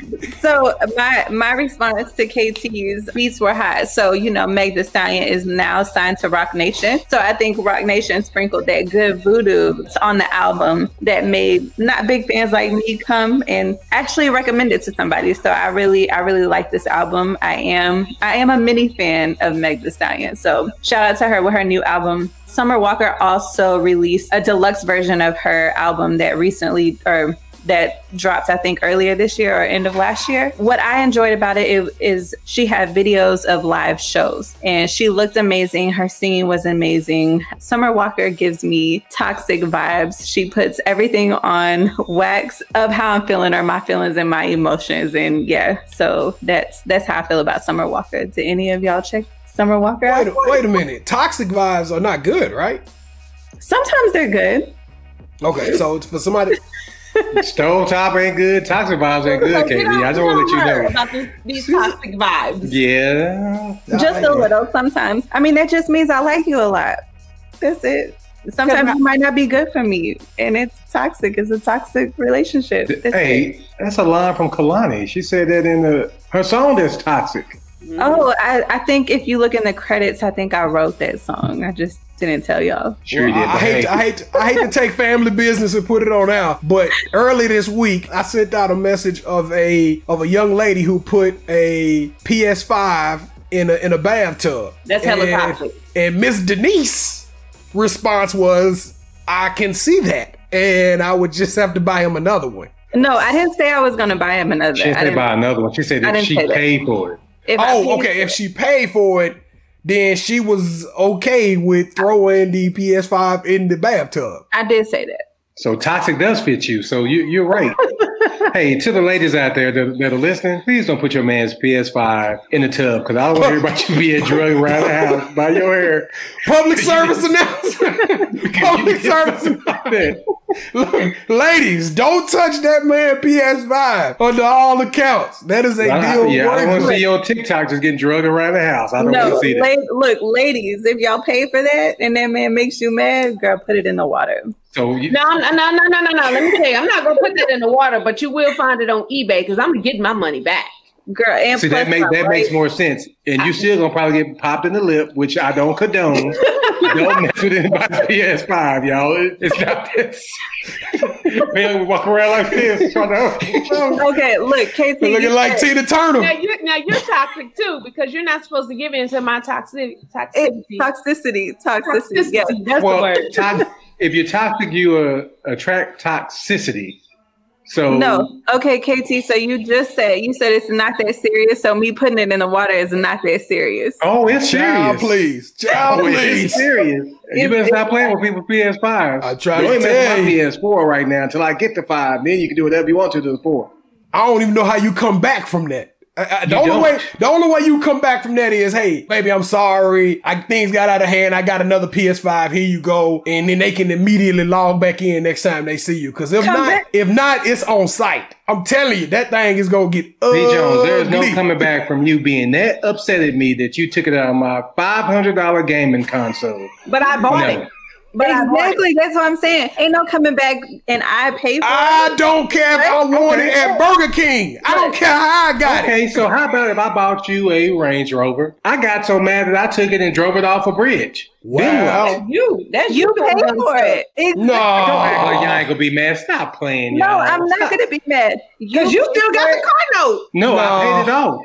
So my my response to KT's beats were hot. So you know, Meg Thee Stallion is now signed to Roc Nation. So I think Roc Nation sprinkled that good voodoo on the album that made not big fans like me come and actually recommend it to somebody. So I really I really like this album. I am I am a mini fan of Meg Thee Stallion. So shout out to her with her new album. Summer Walker also released a deluxe version of her album that recently or that dropped, I think, earlier this year or end of last year. What I enjoyed about it is, she had videos of live shows and she looked amazing. Her singing was amazing. Summer Walker gives me toxic vibes. She puts everything on wax of how I'm feeling or my feelings and my emotions. And yeah, so that's that's how I feel about Summer Walker. Did any of y'all check Summer Walker out? Wait, a- wait a minute. Toxic vibes are not good, right? Sometimes they're good. Okay, so for somebody. Stove top ain't good. Toxic vibes ain't good, We KD. don't- I just want to let you know. about this, these toxic vibes. Yeah. Just a little sometimes. I mean, that just means I like you a lot. That's it. Sometimes you might not be good for me, and it's toxic. It's a toxic relationship. That's it. Hey, that's a line from Kehlani. She said that in the her song that's toxic. Mm-hmm. Oh, I, I think if you look in the credits, I think I wrote that song. I just didn't tell y'all. Sure you did. I, I hate, to, I hate, to, I hate to take family business and put it on out, but early this week I sent out a message of a of a young lady who put a PS5 in a in a bathtub. That's hella And- And Miss Denise response was, "I can see that, and I would just have to buy him another one." No, I didn't say I was going to buy him another. she didn't I say didn't- buy another one. She said that she say that. paid for it. If Oh, okay. If she paid for it, then she was okay with throwing the PS5 in the bathtub. I did say that. So toxic does fit you. So you you're right. hey, to the ladies out there that, that are listening, please don't put your man's PS5 in the tub because I don't want to hear about you being drugged around the house by your hair. Public service announcement. Public service announcement. Look, ladies, don't touch that man PS5 under all accounts. That is a I, deal yeah, I don't want to see you on TikTok just getting drugged around the house. I don't No, want to see that. la- look, ladies, if y'all pay for that and that man makes you mad, girl, put it in the water. So you, No, no, no, no, no, no, no. Let me tell you, I'm not gonna put that in the water, but you will find it on eBay because I'm gonna get my money back. Girl, and see that makes I'm that makes more sense. And you still gonna probably get popped in the lip, which I don't condone. don't mess with anybody's PS5, y'all. It- it's not this. Man, we walk around like this, trying to. Okay, look, KT. Looking you like said- Tina Turner. Now you now you're toxic too because you're not supposed to give in to my toxic toxicity. It's toxicity, toxicity. Yeah. Toxicity, That's Well, the word. to- if you're toxic, you uh, attract toxicity. So No. Okay, KT. So you just said you said it's not that serious. So me putting it in the water is not that serious. Oh, it's Child, serious. please. Child, Oh, it's please. serious. You better stop playing with people PS5s. I tried You to ain't tell messing you. my PS4 right now until I get to five. Then you can do whatever you want to to the four. I don't even know how you come back from that. I- I- the You only don't. way, the only way you come back from that is, hey, baby, I'm sorry. I, things got out of hand. I got another PS5. Here you go, and then they can immediately log back in next time they see you. Because if Come not, back. if not, it's on site. I'm telling you, that thing is gonna get B. ugly. Jones, there is no coming back from you being that upset at me that you took it out of my $500 gaming console. But I bought No. it. But I bought it. Exactly. That's what I'm saying. Ain't no coming back and I pay for I it. I don't care if I want it at Burger King. I don't care how I got it. Okay, so how about if I bought you a Range Rover? I got so mad that I took it and drove it off a bridge. Then what? Wow. You. That's You you pay for stuff. it. It's- Don't act like y'all ain't gonna be mad. Stop playing, No, y'all. I'm not Stop. gonna be mad. Because you still got the car note. No, I No. paid it off.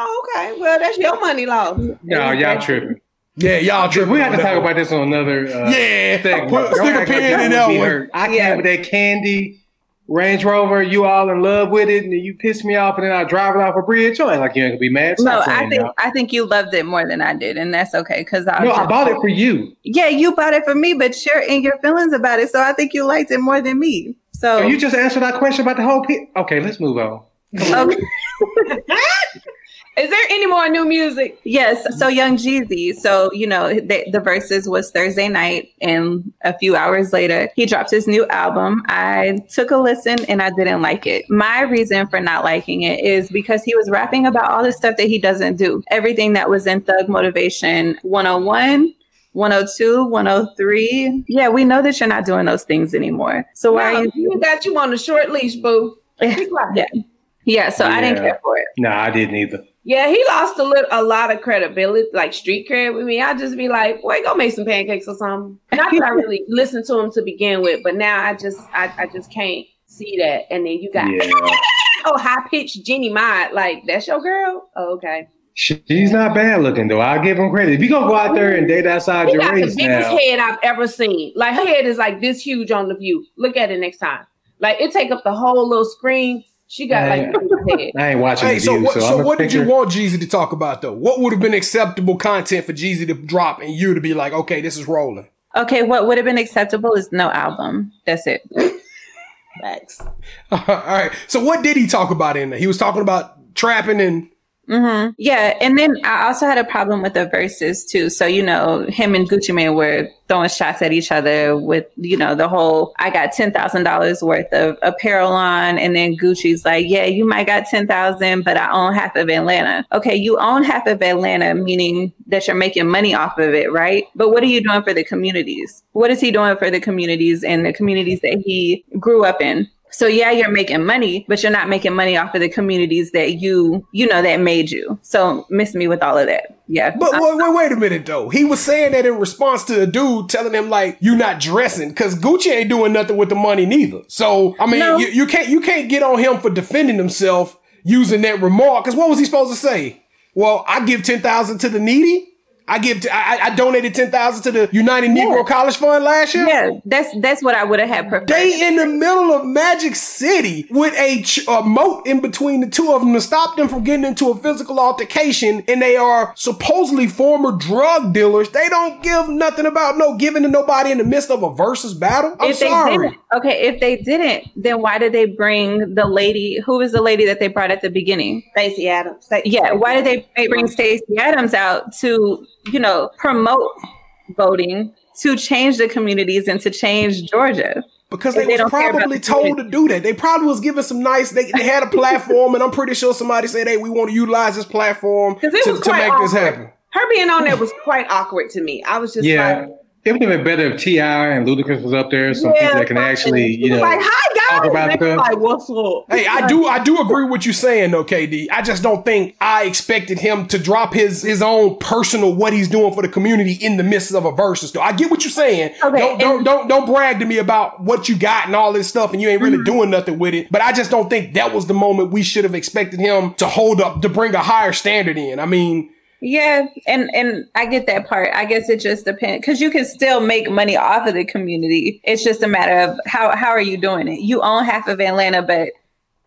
Oh, okay. Well, that's your money lost. No, y'all tripping. Yeah, y'all tripping. We have to talk one. about this on another uh, Yeah, segment. put, stick a pin in would that one. hurt. I came Yeah. with that candy Range Rover. You all in love with it, and then you piss me off, and then I drive it off a bridge. You ain't like you ain't gonna be mad. No, I think y'all. I think you loved it more than I did, and that's okay. Because I No, I bought it for you. Yeah, you bought it for me, but you're in your feelings about it, so I think you liked it more than me. So So you just answered that question about the whole. Pe- okay, let's move on. okay. Is there any more new music? Yes, so Young Jeezy. So you know the, the verses was Thursday night, and a few hours later he dropped his new album. I took a listen and I didn't like it. My reason for not liking it is because he was rapping about all the stuff that he doesn't do. Everything that was in Thug Motivation 101. 102, 103. Yeah, we know that you're not doing those things anymore. So why No, are you? you got you on a short leash, boo. Be. Yeah. Yeah, so I didn't care for it. No, I didn't either. Yeah, he lost a little, a lot of credibility, like street cred with me. I just be like, boy, go make some pancakes or something. Not that I really listened to him to begin with, but now I just, I, I just can't see that. And then you got Yeah, oh high pitched Jeannie Mai, like that's your girl. Oh, okay, she's not bad looking though. I'll give him credit. If you gonna go out there and date outside she your got the race biggest now, head I've ever seen. Like her head is like this huge on the view. Look at it next time. Like it take up the whole little screen. She got like the biggest head. I ain't watching Hey, the so view, what, so, so what did you want Jeezy to talk about though? What would have been acceptable content for Jeezy to drop and you to be like, okay, this is rolling? Okay, what would have been acceptable is no album. That's it. Facts. All right. So what did he talk about in there? He was talking about trapping and hmm Yeah, and then I also had a problem with the verses too. So you know, him and Gucci Mane were throwing shots at each other with you know the whole I got ten thousand dollars worth of apparel on, and then Gucci's like, yeah, you might got ten thousand, but I own half of Atlanta. Okay, you own half of Atlanta, meaning that you're making money off of it, right? But what are you doing for the communities? What is he doing for the communities and the communities that he grew up in? So yeah, you're making money, but you're not making money off of the communities that you, you know, that made you. So miss me with all of that. Yeah. But wait, wait, wait a minute though. He was saying that in response to a dude telling him like you're not dressing because Gucci ain't doing nothing with the money neither. So I mean, No. you, you can't you can't get on him for defending himself using that remark. Because what was he supposed to say? Well, I give ten thousand to the needy. I give t- I, I donated ten thousand to the United Negro College Fund last year. yeah, that's that's what I would have had preferred. They in the middle of Magic City with a, ch- a moat in between the two of them to stop them from getting into a physical altercation, and they are supposedly former drug dealers. They don't give nothing about no giving to nobody in the midst of a versus battle. I'm if they sorry. didn't, okay, if they didn't, then why did they bring the lady? Who was the lady that they brought at the beginning? Stacey Abrams. Sta- Yeah, why did they bring Stacey Abrams out to, you know, promote voting to change the communities and to change Georgia? Because they, They was don't care about probably the told to do that. They probably was given some nice. They, they had a platform, and I'm pretty sure somebody said, "Hey, we want to utilize this platform to, 'Cause it was to quite make this happen." Her being on there was quite awkward to me. I was just Yeah, like, it would have been better if T.I. and Ludacris was up there. Some yeah, people that can actually, you know, like, hi talk guys. about And the- like, what's up? Hey, I do I do agree with what you saying though, KD. I just don't think I expected him to drop his his own personal what he's doing for the community in the midst of a versus. Though I get what you're saying. Okay, don't don't don't don't brag to me about what you got and all this stuff, and you ain't Mm-hmm. really doing nothing with it. But I just don't think that was the moment we should have expected him to hold up to bring a higher standard in. I mean. Yeah, and and I get that part. I guess it just depends because you can still make money off of the community. It's just a matter of how how are you doing it. You own half of Atlanta, but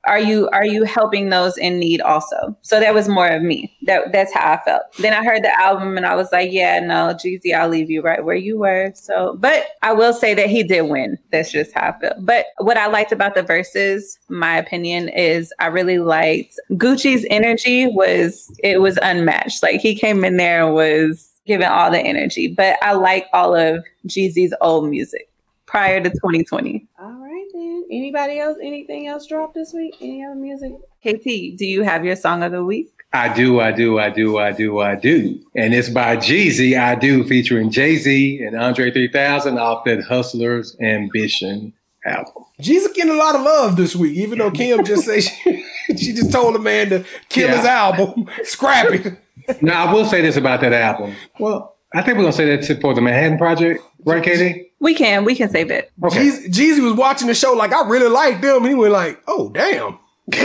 are you are you helping those in need also? So that was more of me. That that's how i felt. Then i heard the album and i was like yeah no jeezy i'll leave you right where you were. So but i will say that he did win. That's just how i feel. But what i liked about the verses my opinion is i really liked gucci's energy was it was unmatched. Like he came in there and was giving all the energy. But i like all of jeezy's old music prior to 2020 All right then. Anybody else? Anything else dropped this week? Any other music? kt do you have your song of the week I do, I do, I do, I do, I do. And it's by Jeezy, I do, featuring Jay Z and Andre 3000 off that Hustler's Ambition album. Jeezy's getting a lot of love this week, even though Kim just said she, she just told the man to kill his album, scrap it. Now, I will say this about that album. Well, I think we're going to say that for the Manhattan Project, right, Katie? We can, we can save it. Okay. Jeezy, Jeezy was watching the show like I really like them, and he went like, "Oh damn."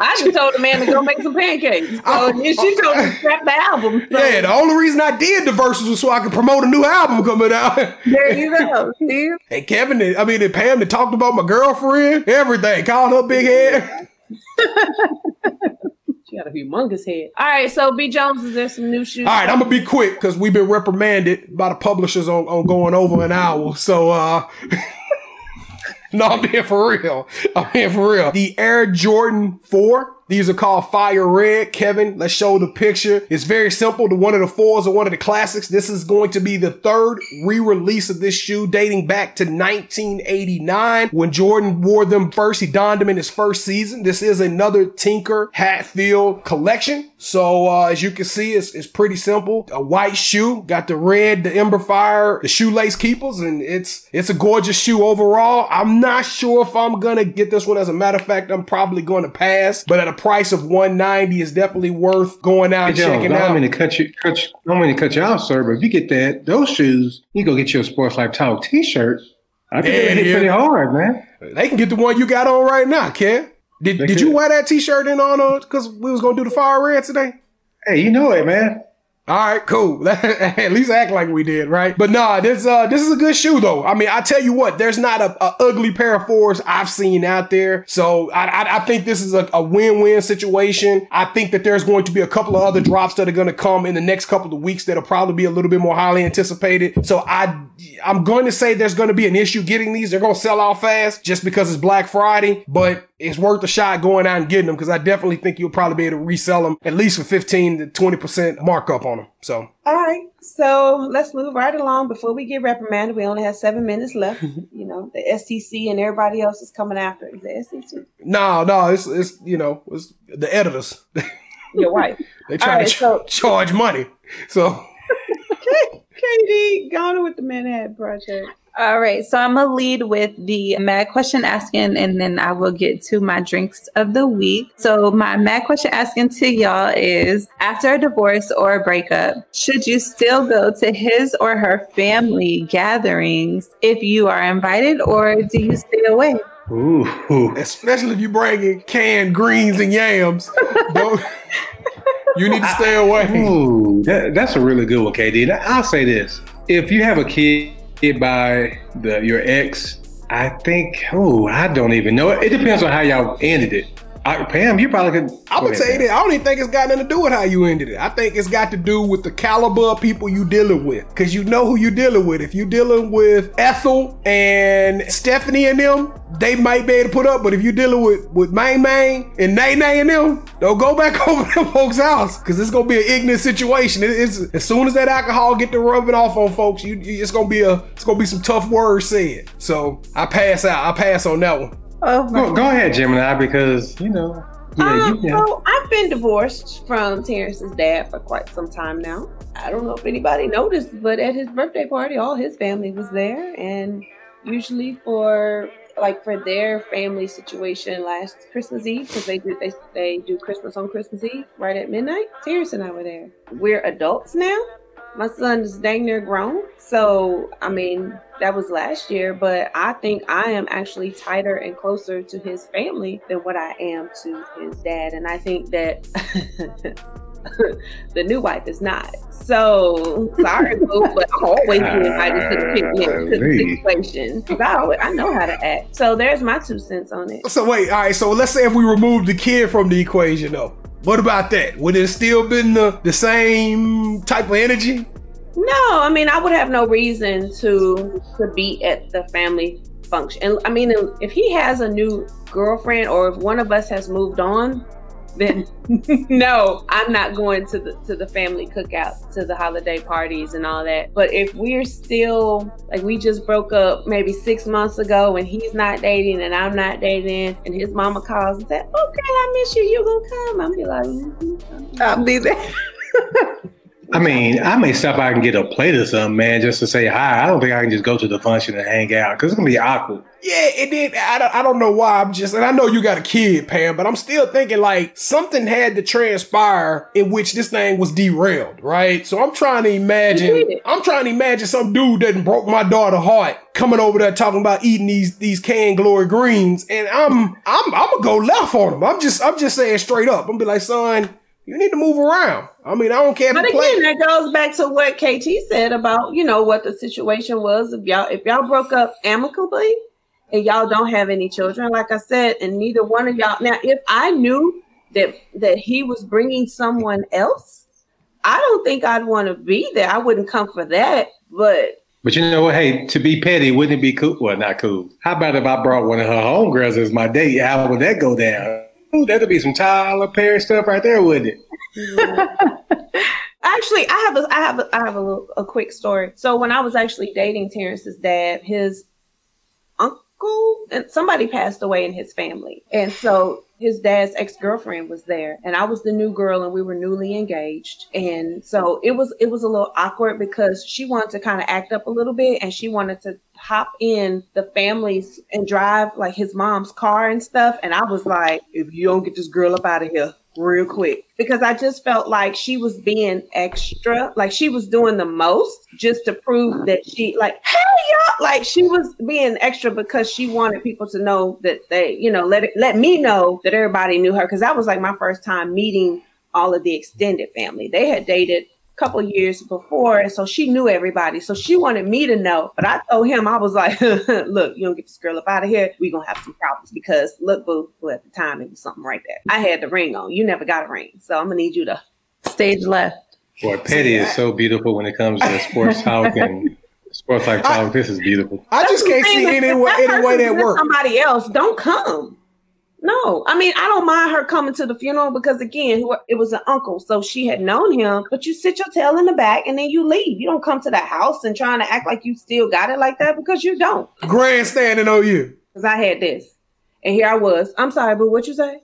I just told the man to go make some pancakes. So Oh. and she told him to scrap the album. So yeah, the only reason I did the verses was so I could promote a new album coming out. There you go. See? and Kevin, I mean, and Pam, they talked about my girlfriend, everything, called her big head. She got a humongous head. All right, so B Jones, is there some new shoes? All right, I'm gonna be quick because we've been reprimanded by the publishers on, on going over an hour. So uh No, I'm being for real. I'm being for real. The Air Jordan 4. These are called Fire Red. Kevin, let's show the picture. It's very simple. The one of the fours are one of the classics. This is going to be the third re-release of this shoe dating back to 1989 when Jordan wore them first. He donned them in his first season. This is another Tinker Hatfield collection. So uh, as you can see, it's, it's pretty simple. A white shoe, got the red, the Ember Fire, the shoelace keepers, and it's it's a gorgeous shoe overall. I'm not sure if I'm gonna get this one. As a matter of fact, I'm probably going to pass. But at a price of 190, is definitely worth going out Hey, and Jones, checking I out. don't mean to cut you, cut you, I don't mean to cut you off, sir, but if you get that, those shoes, you go get your Sports Life Talk t-shirt. I think Yeah, they hit yeah. pretty hard, man. They can get the one you got on right now, Kev. Did, They did you wear that t-shirt in on because we was gonna do the fire red today? Hey, you know it, man. All right, cool. At least act like we did, right? But nah, this uh this is a good shoe though. I mean, I tell you what, there's not a, a ugly pair of fours I've seen out there. So I I, I think this is a, a win-win situation. I think that there's going to be a couple of other drops that are going to come in the next couple of weeks that'll probably be a little bit more highly anticipated. So I I'm going to say there's going to be an issue getting these. They're going to sell out fast just because it's Black Friday, but it's worth a shot going out and getting them because I definitely think you'll probably be able to resell them at least for 15 to 20% markup on them. So All right, so let's move right along. Before we get reprimanded, we only have seven minutes left. you know, the STC and everybody else is coming after. Is the STC no, no, it's it's you know it's the editors. your wife? they try All right, to ch- so- charge money. So KD, gone with the Manhattan Project. All right. So I'm going to lead with the mad question asking, and then I will get to my drinks of the week. So, my mad question asking to y'all is after a divorce or a breakup, should you still go to his or her family gatherings if you are invited, or do you stay away? Ooh. especially if you're in canned greens and yams, you need to stay away. Ooh, that, that's a really good one, KD. I'll say this: if you have a kid by the your ex, I think. Oh, I don't even know. It depends on how y'all ended it. I, Pam, you probably could. I would go say that I don't even think it's got nothing to do with how you ended it. I think it's got to do with the caliber of people you dealing with, because you know who you dealing with. If you dealing with Ethel and Stephanie and them, they might be able to put up. But if you dealing with with Mang Mang and Nay Nay and them, don't go back over to folks' house, because it's gonna be an ignorant situation. It- it's as soon as that alcohol get to rubbing off on folks, you- it's gonna be a it's gonna be some tough words said. So I pass out. I pass on that one. Oh, Go, go ahead, Gemini, because you know. Yeah, um, you. So I've been divorced from Terrence's dad for quite some time now. I don't know if anybody noticed, but at his birthday party, all his family was there, and usually for like for their family situation last Christmas Eve because they do they they do Christmas on Christmas Eve right at midnight. Terrence and I were there. We're adults now. my son is dang near grown. So, I mean, that was last year, but I think I am actually tighter and closer to his family than what I am to his dad. And I think that the new wife is not. So sorry, boo, but I'm always being invited to the ah, picnic to the situation. 'Cause I, always, I know how to act. So there's my two cents on it. So wait, all right. So let's say if we remove the kid from the equation, though, what about that? Would it still been the, the same type of energy? No, I mean I would have no reason to to be at the family function. And I mean, if he has a new girlfriend or if one of us has moved on, then no, I'm not going to the to the family cookouts, to the holiday parties and all that. But if we're still like we just broke up maybe six months ago and he's not dating and I'm not dating and his mama calls and said, Okay, I miss you, you gonna come? I'm be like, "Mhm." I'll be there. I mean, I may stop by and get a plate or something, man, just to say hi. I don't think I can just go to the function and hang out because it's gonna be awkward. Yeah, it did. I don't, I don't know why. I'm just, and I know you got a kid, Pam, but I'm still thinking like something had to transpire in which this thing was derailed, right? So I'm trying to imagine. I'm trying to imagine some dude that broke my daughter heart coming over there talking about eating these these canned glory greens, and I'm I'm I'm gonna go left on him. I'm just I'm just saying straight up. I'm gonna be like, son, you need to move around. I mean, I don't care But you play. again, that goes back to what KT said about you know what the situation was. If y'all if y'all broke up amicably and y'all don't have any children, like I said, and neither one of y'all. Now, if I knew that that he was bringing someone else, I don't think I'd want to be there. I wouldn't come for that. But But you know what? Hey, to be petty, wouldn't it be cool? Well, not cool. How about if I brought one of her homegirls as my date? How would that go down? Ooh, that'd be some Tyler Perry stuff right there, wouldn't it? Actually, I have a I have a, I have a, little, a quick story. So when I was actually dating Terrence's dad, his uncle and somebody passed away in his family, and so his dad's ex girlfriend was there, and I was the new girl, and we were newly engaged, and so it was it was a little awkward because she wanted to kind of act up a little bit, and she wanted to hop in the families and drive like his mom's car and stuff, and I was like, if you don't get this girl up out of here real quick because I just felt like she was being extra, like she was doing the most just to prove that she like hell yeah, like she was being extra because she wanted people to know that they, you know, let it let me know that everybody knew her because that was like my first time meeting all of the extended family. They had dated couple years before, and so she knew everybody. So she wanted me to know, but I told him I was like, "Look, you don't get this girl up out of here. We gonna have some problems because look, boo, well, at the time it was something right there. I had the ring on. You never got a ring, so I'm gonna need you to." Stage left. Boy, petty is so beautiful when it comes to sports talk and sports like talk. This is beautiful. I just can't see thing, any way, any way that works. Somebody else, don't come. No, I mean I don't mind her coming to the funeral because again, it was an uncle, so she had known him. But you sit your tail in the back and then you leave. You don't come to the house and trying to act like you still got it like that because you don't. Grandstanding on you. Because I had this, and here I was. I'm sorry, but what you say?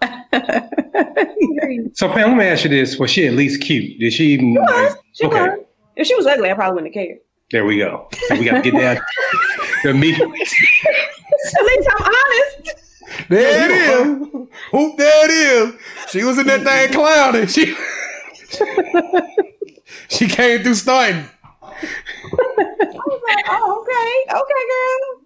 So, Pam, let me ask you this: Was she at least cute? Did she even? She was. She Okay. was. If she was ugly, I probably wouldn't have cared. There we go. So we got to get down the meat. At least I'm honest. There it is. Oop, there it is. She was in that thing clowning. She she came through starting. I was like, oh, okay, okay, girl.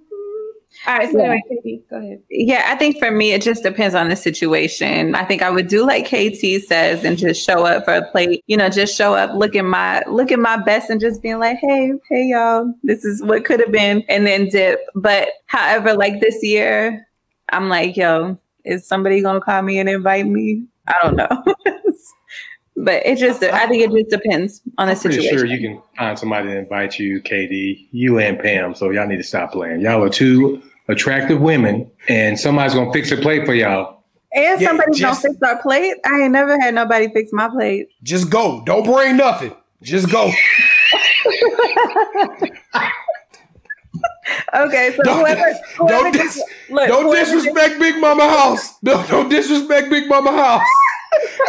All right, so Yeah. anyway, Katie, go ahead. Yeah, I think for me, it just depends on the situation. I think I would do like KT says and just show up for a plate. You know, just show up, look at my look at my best, and just being like, "Hey, hey, y'all, this is what could have been," and then dip. But however, like this year, I'm like, "Yo, is somebody gonna call me and invite me?" I don't know. but it just, I think it just depends on the I'm pretty situation. sure you can find somebody to invite you, KD, you and Pam. So y'all need to stop playing. Y'all are two attractive women, and somebody's gonna fix a plate for y'all. and Yeah, somebody's just- gonna fix our plate. I ain't never had nobody fix my plate. Just go. Don't bring nothing. Just go. Okay, so Don't, whoever, whoever don't, just, dis- look, don't whoever disrespect Big Mama House. Don't, don't disrespect Big Mama House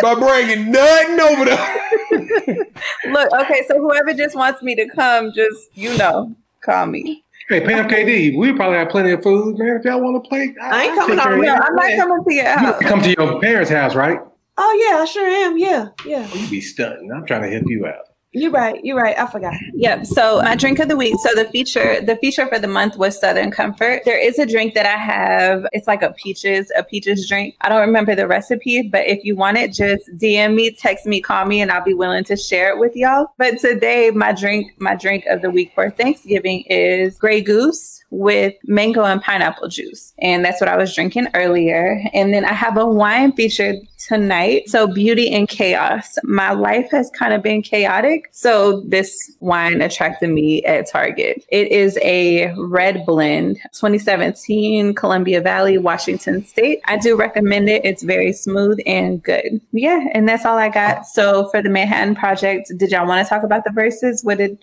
by bringing nothing over there. look, okay, so whoever just wants me to come, just you know, call me. Hey, Pam, KD, we probably have plenty of food, man. If y'all want to play, I ain't I'll coming take care on here. I'm not coming to your You house. come to your parents' house, right? Oh yeah, I sure am. Yeah, yeah. Oh, you be stunting. I'm trying to help you out. You're right. You're right. I forgot. Yep. So my drink of the week. So the feature, the feature for the month was Southern Comfort. There is a drink that I have. It's like a peaches, a peaches drink. I don't remember the recipe, but if you want it, just DM me, text me, call me, and I'll be willing to share it with y'all. But today, my drink, my drink of the week for Thanksgiving is Grey Goose with mango and pineapple juice. And that's what I was drinking earlier. And then I have a wine featured tonight. So, Beauty and Chaos. My life has kind of been chaotic. So, this wine attracted me at Target. It is a red blend, 2017 Columbia Valley, Washington State. I do recommend it. It's very smooth and good. Yeah. And that's all I got. So, for the Manhattan Project, did y'all want to talk about the verses? What did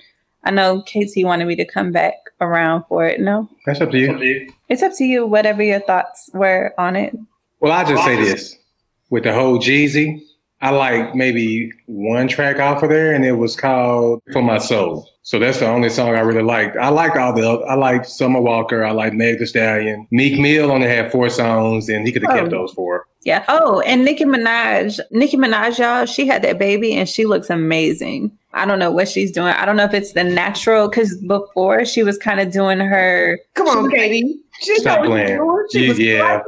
I know KT wanted me to come back around for it. No? That's up to you. It's up to you, whatever your thoughts were on it. Well, I'll just say this with the whole Jeezy, I like maybe one track off of there, and it was called "For My Soul." So that's the only song I really liked. I liked all the. I like Summer Walker. I like Meg Thee Stallion. Meek Mill only had four songs, and he could have oh. kept those four. Yeah. Oh, and Nicki Minaj. Nicki Minaj, y'all. She had that baby, and she looks amazing. I don't know what she's doing. I don't know if it's the natural because before she was kind of doing her. Come on, Katie. She's Stop playing. She was yeah.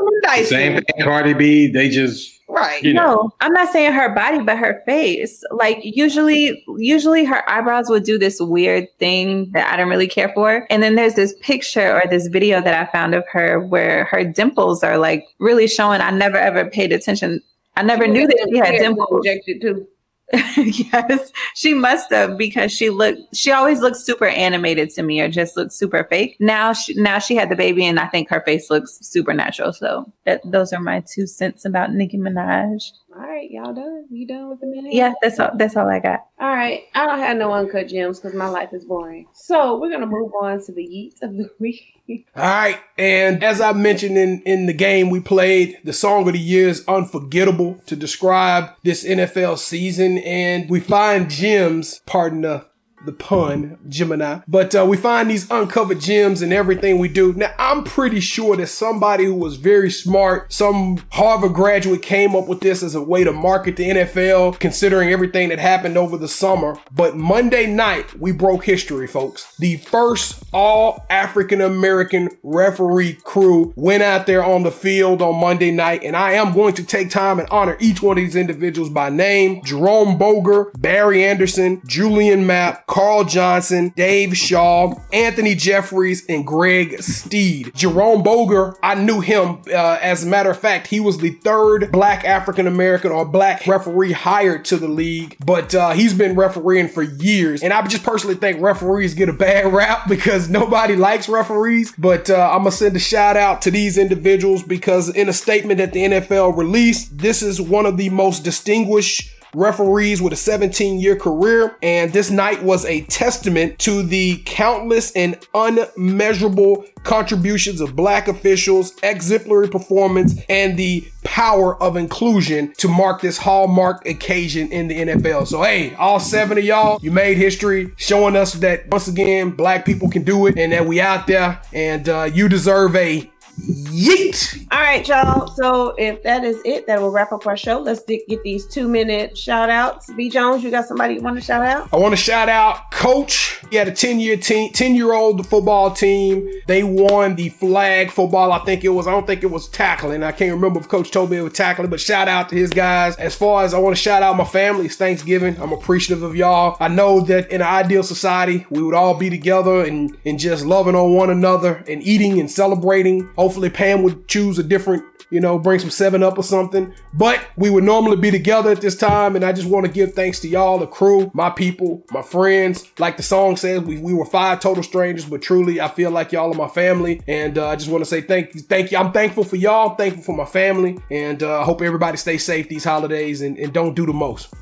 Same thing. Cardi B. They just right. You know. No, I'm not saying her body, but her face. Like usually, usually her eyebrows would do this weird thing that I don't really care for. And then there's this picture or this video that I found of her where her dimples are like really showing. I never ever paid attention. I never knew that she had dimples. Projected too. yes, she must have because she looked. She always looks super animated to me, or just looks super fake. Now, she, now she had the baby, and I think her face looks super natural. So that, those are my two cents about Nicki Minaj. All right, y'all done? You done with the minute? Yeah, that's all. That's all I got. All right, I don't have no uncut gems because my life is boring. So we're gonna move on to the yeets of the week. all right, and as I mentioned in in the game we played, the song of the year is "Unforgettable" to describe this NFL season, and we find gems. Pardon the the pun, Gemini. But uh, we find these uncovered gems in everything we do. Now, I'm pretty sure that somebody who was very smart, some Harvard graduate came up with this as a way to market the NFL, considering everything that happened over the summer. But Monday night, we broke history, folks. The first all African American referee crew went out there on the field on Monday night, and I am going to take time and honor each one of these individuals by name Jerome Boger, Barry Anderson, Julian Mapp, Carl Johnson, Dale Shaw, Anthony Jeffries, and Greg Steed. Jerome Boger, I knew him. Uh, as a matter of fact, he was the third black African American or black referee hired to the league, but uh, he's been refereeing for years. And I just personally think referees get a bad rap because nobody likes referees. But uh, I'm gonna send a shout out to these individuals because in a statement that the NFL released, this is one of the most distinguished referees with a 17 year career. And this night was a testament to the countless and unmeasurable contributions of black officials, exemplary performance, and the power of inclusion to mark this hallmark occasion in the NFL. So, hey, all seven of y'all, you made history, showing us that once again, black people can do it and that we out there, and uh, you deserve a Yeet! All right, y'all. So if that is it, that will wrap up our show. Let's get these two minute shout outs. B Jones, you got somebody you want to shout out? I want to shout out Coach. He had a 10 year team, 10 year old football team. They won the flag football. I think it was, I don't think it was tackling. I can't remember if Coach told me it was tackling, but shout out to his guys. As far as I want to shout out my family, it's Thanksgiving. I'm appreciative of y'all. I know that in an ideal society, we would all be together and, and just loving on one another and eating and celebrating. Hopefully, Pam would choose a different, you know, bring some 7 Up or something. But we would normally be together at this time. And I just want to give thanks to y'all, the crew, my people, my friends. Like the song says, we, we were five total strangers, but truly, I feel like y'all are my family. And uh, I just want to say thank you. Thank you. I'm thankful for y'all. I'm thankful for my family. And uh, I hope everybody stays safe these holidays and, and don't do the most.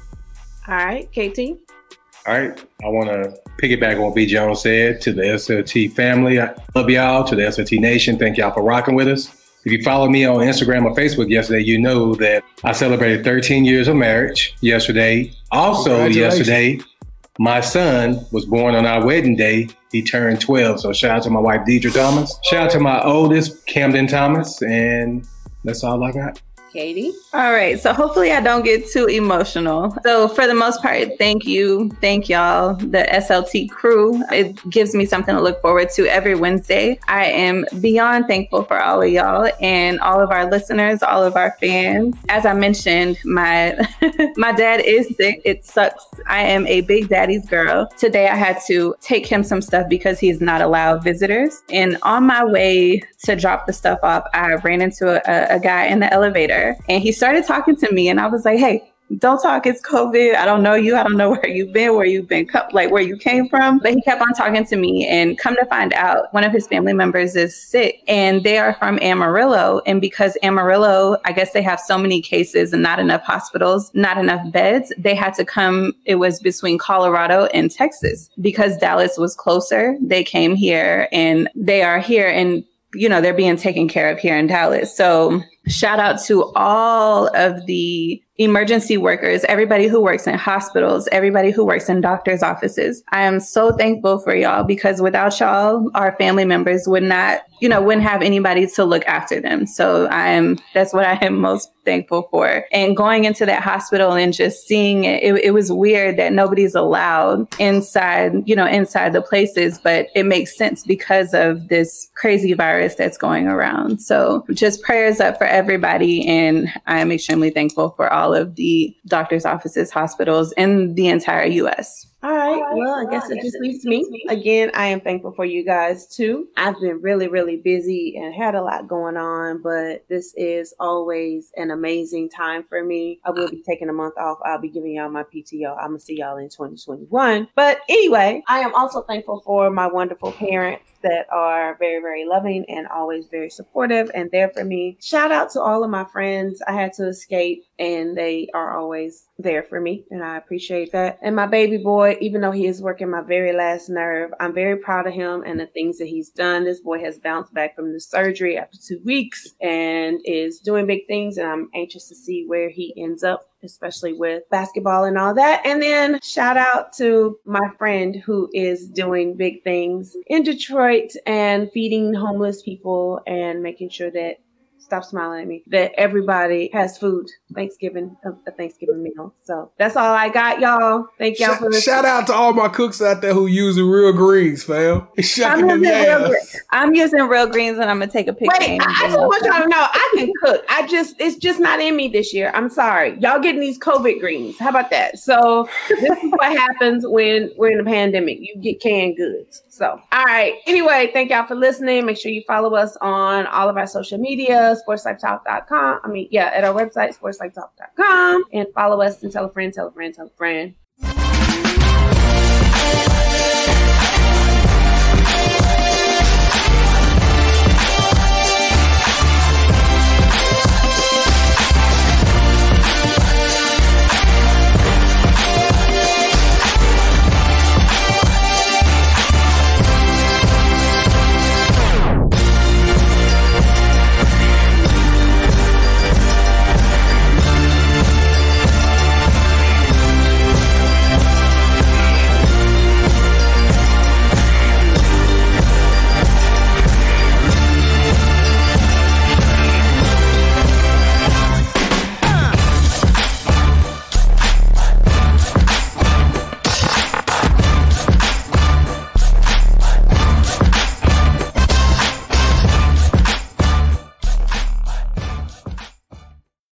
All right, KT. All right. I want to piggyback on what B. Jones said to the SLT family. I love y'all. To the SLT Nation, thank y'all for rocking with us. If you follow me on Instagram or Facebook yesterday, you know that I celebrated 13 years of marriage yesterday. Also, yesterday, my son was born on our wedding day. He turned 12. So shout out to my wife, Deidre Thomas. Shout out to my oldest, Camden Thomas. And that's all I got. Katie. All right. So hopefully I don't get too emotional. So for the most part, thank you. Thank y'all, the SLT crew. It gives me something to look forward to every Wednesday. I am beyond thankful for all of y'all and all of our listeners, all of our fans. As I mentioned, my my dad is sick. It sucks. I am a big daddy's girl. Today I had to take him some stuff because he's not allowed visitors. And on my way to drop the stuff off, I ran into a, a guy in the elevator and he started talking to me and I was like, hey, don't talk. It's COVID. I don't know you. I don't know where you've been, where you've been, like where you came from. But he kept on talking to me, and come to find out, one of his family members is sick, and they are from Amarillo. And because Amarillo, I guess they have so many cases and not enough hospitals, not enough beds, they had to come. It was between Colorado and Texas because Dallas was closer. They came here, and they are here, and you know they're being taken care of here in Dallas. So Shout out to all of the emergency workers, everybody who works in hospitals, everybody who works in doctors' offices. I am so thankful for y'all because without y'all, our family members would not, you know, wouldn't have anybody to look after them. So I am, that's what I am most thankful for. And going into that hospital and just seeing it, it, it was weird that nobody's allowed inside, you know, inside the places, but it makes sense because of this crazy virus that's going around. So just prayers up for everybody. And I'm extremely thankful for all of the doctors' offices, hospitals in the entire US. All right. Well, I guess it just leaves me. Again, I am thankful for you guys too. I've been really, really busy and had a lot going on, but this is always an amazing time for me. I will be taking a month off. I'll be giving y'all my PTO. I'm going to see y'all in 2021. But anyway, I am also thankful for my wonderful parents that are very, very loving and always very supportive and there for me. Shout out to all of my friends. I had to escape and they are always there for me and I appreciate that. And my baby boy, even though he is working my very last nerve, I'm very proud of him and the things that he's done. This boy has bounced back from the surgery after two weeks and is doing big things and I'm anxious to see where he ends up especially with basketball and all that. And then shout out to my friend who is doing big things in Detroit and feeding homeless people and making sure that stop smiling at me that everybody has food Thanksgiving a, Thanksgiving meal. So that's all I got, y'all. Thank y'all shout, for listening. Shout out to all my cooks out there who using real greens, fam. I'm using, real, I'm using real greens and I'm gonna take a picture. Wait, I, I just want y'all to know I can cook. I just it's just not in me this year. I'm sorry. Y'all getting these COVID greens. How about that? So this is what happens when we're in a pandemic. You get canned goods. So, all right. Anyway, thank y'all for listening. Make sure you follow us on all of our social media, sportslifetalk.com. I mean, yeah, at our website, sportslifetalk.com. And follow us and tell a friend, tell a friend, tell a friend.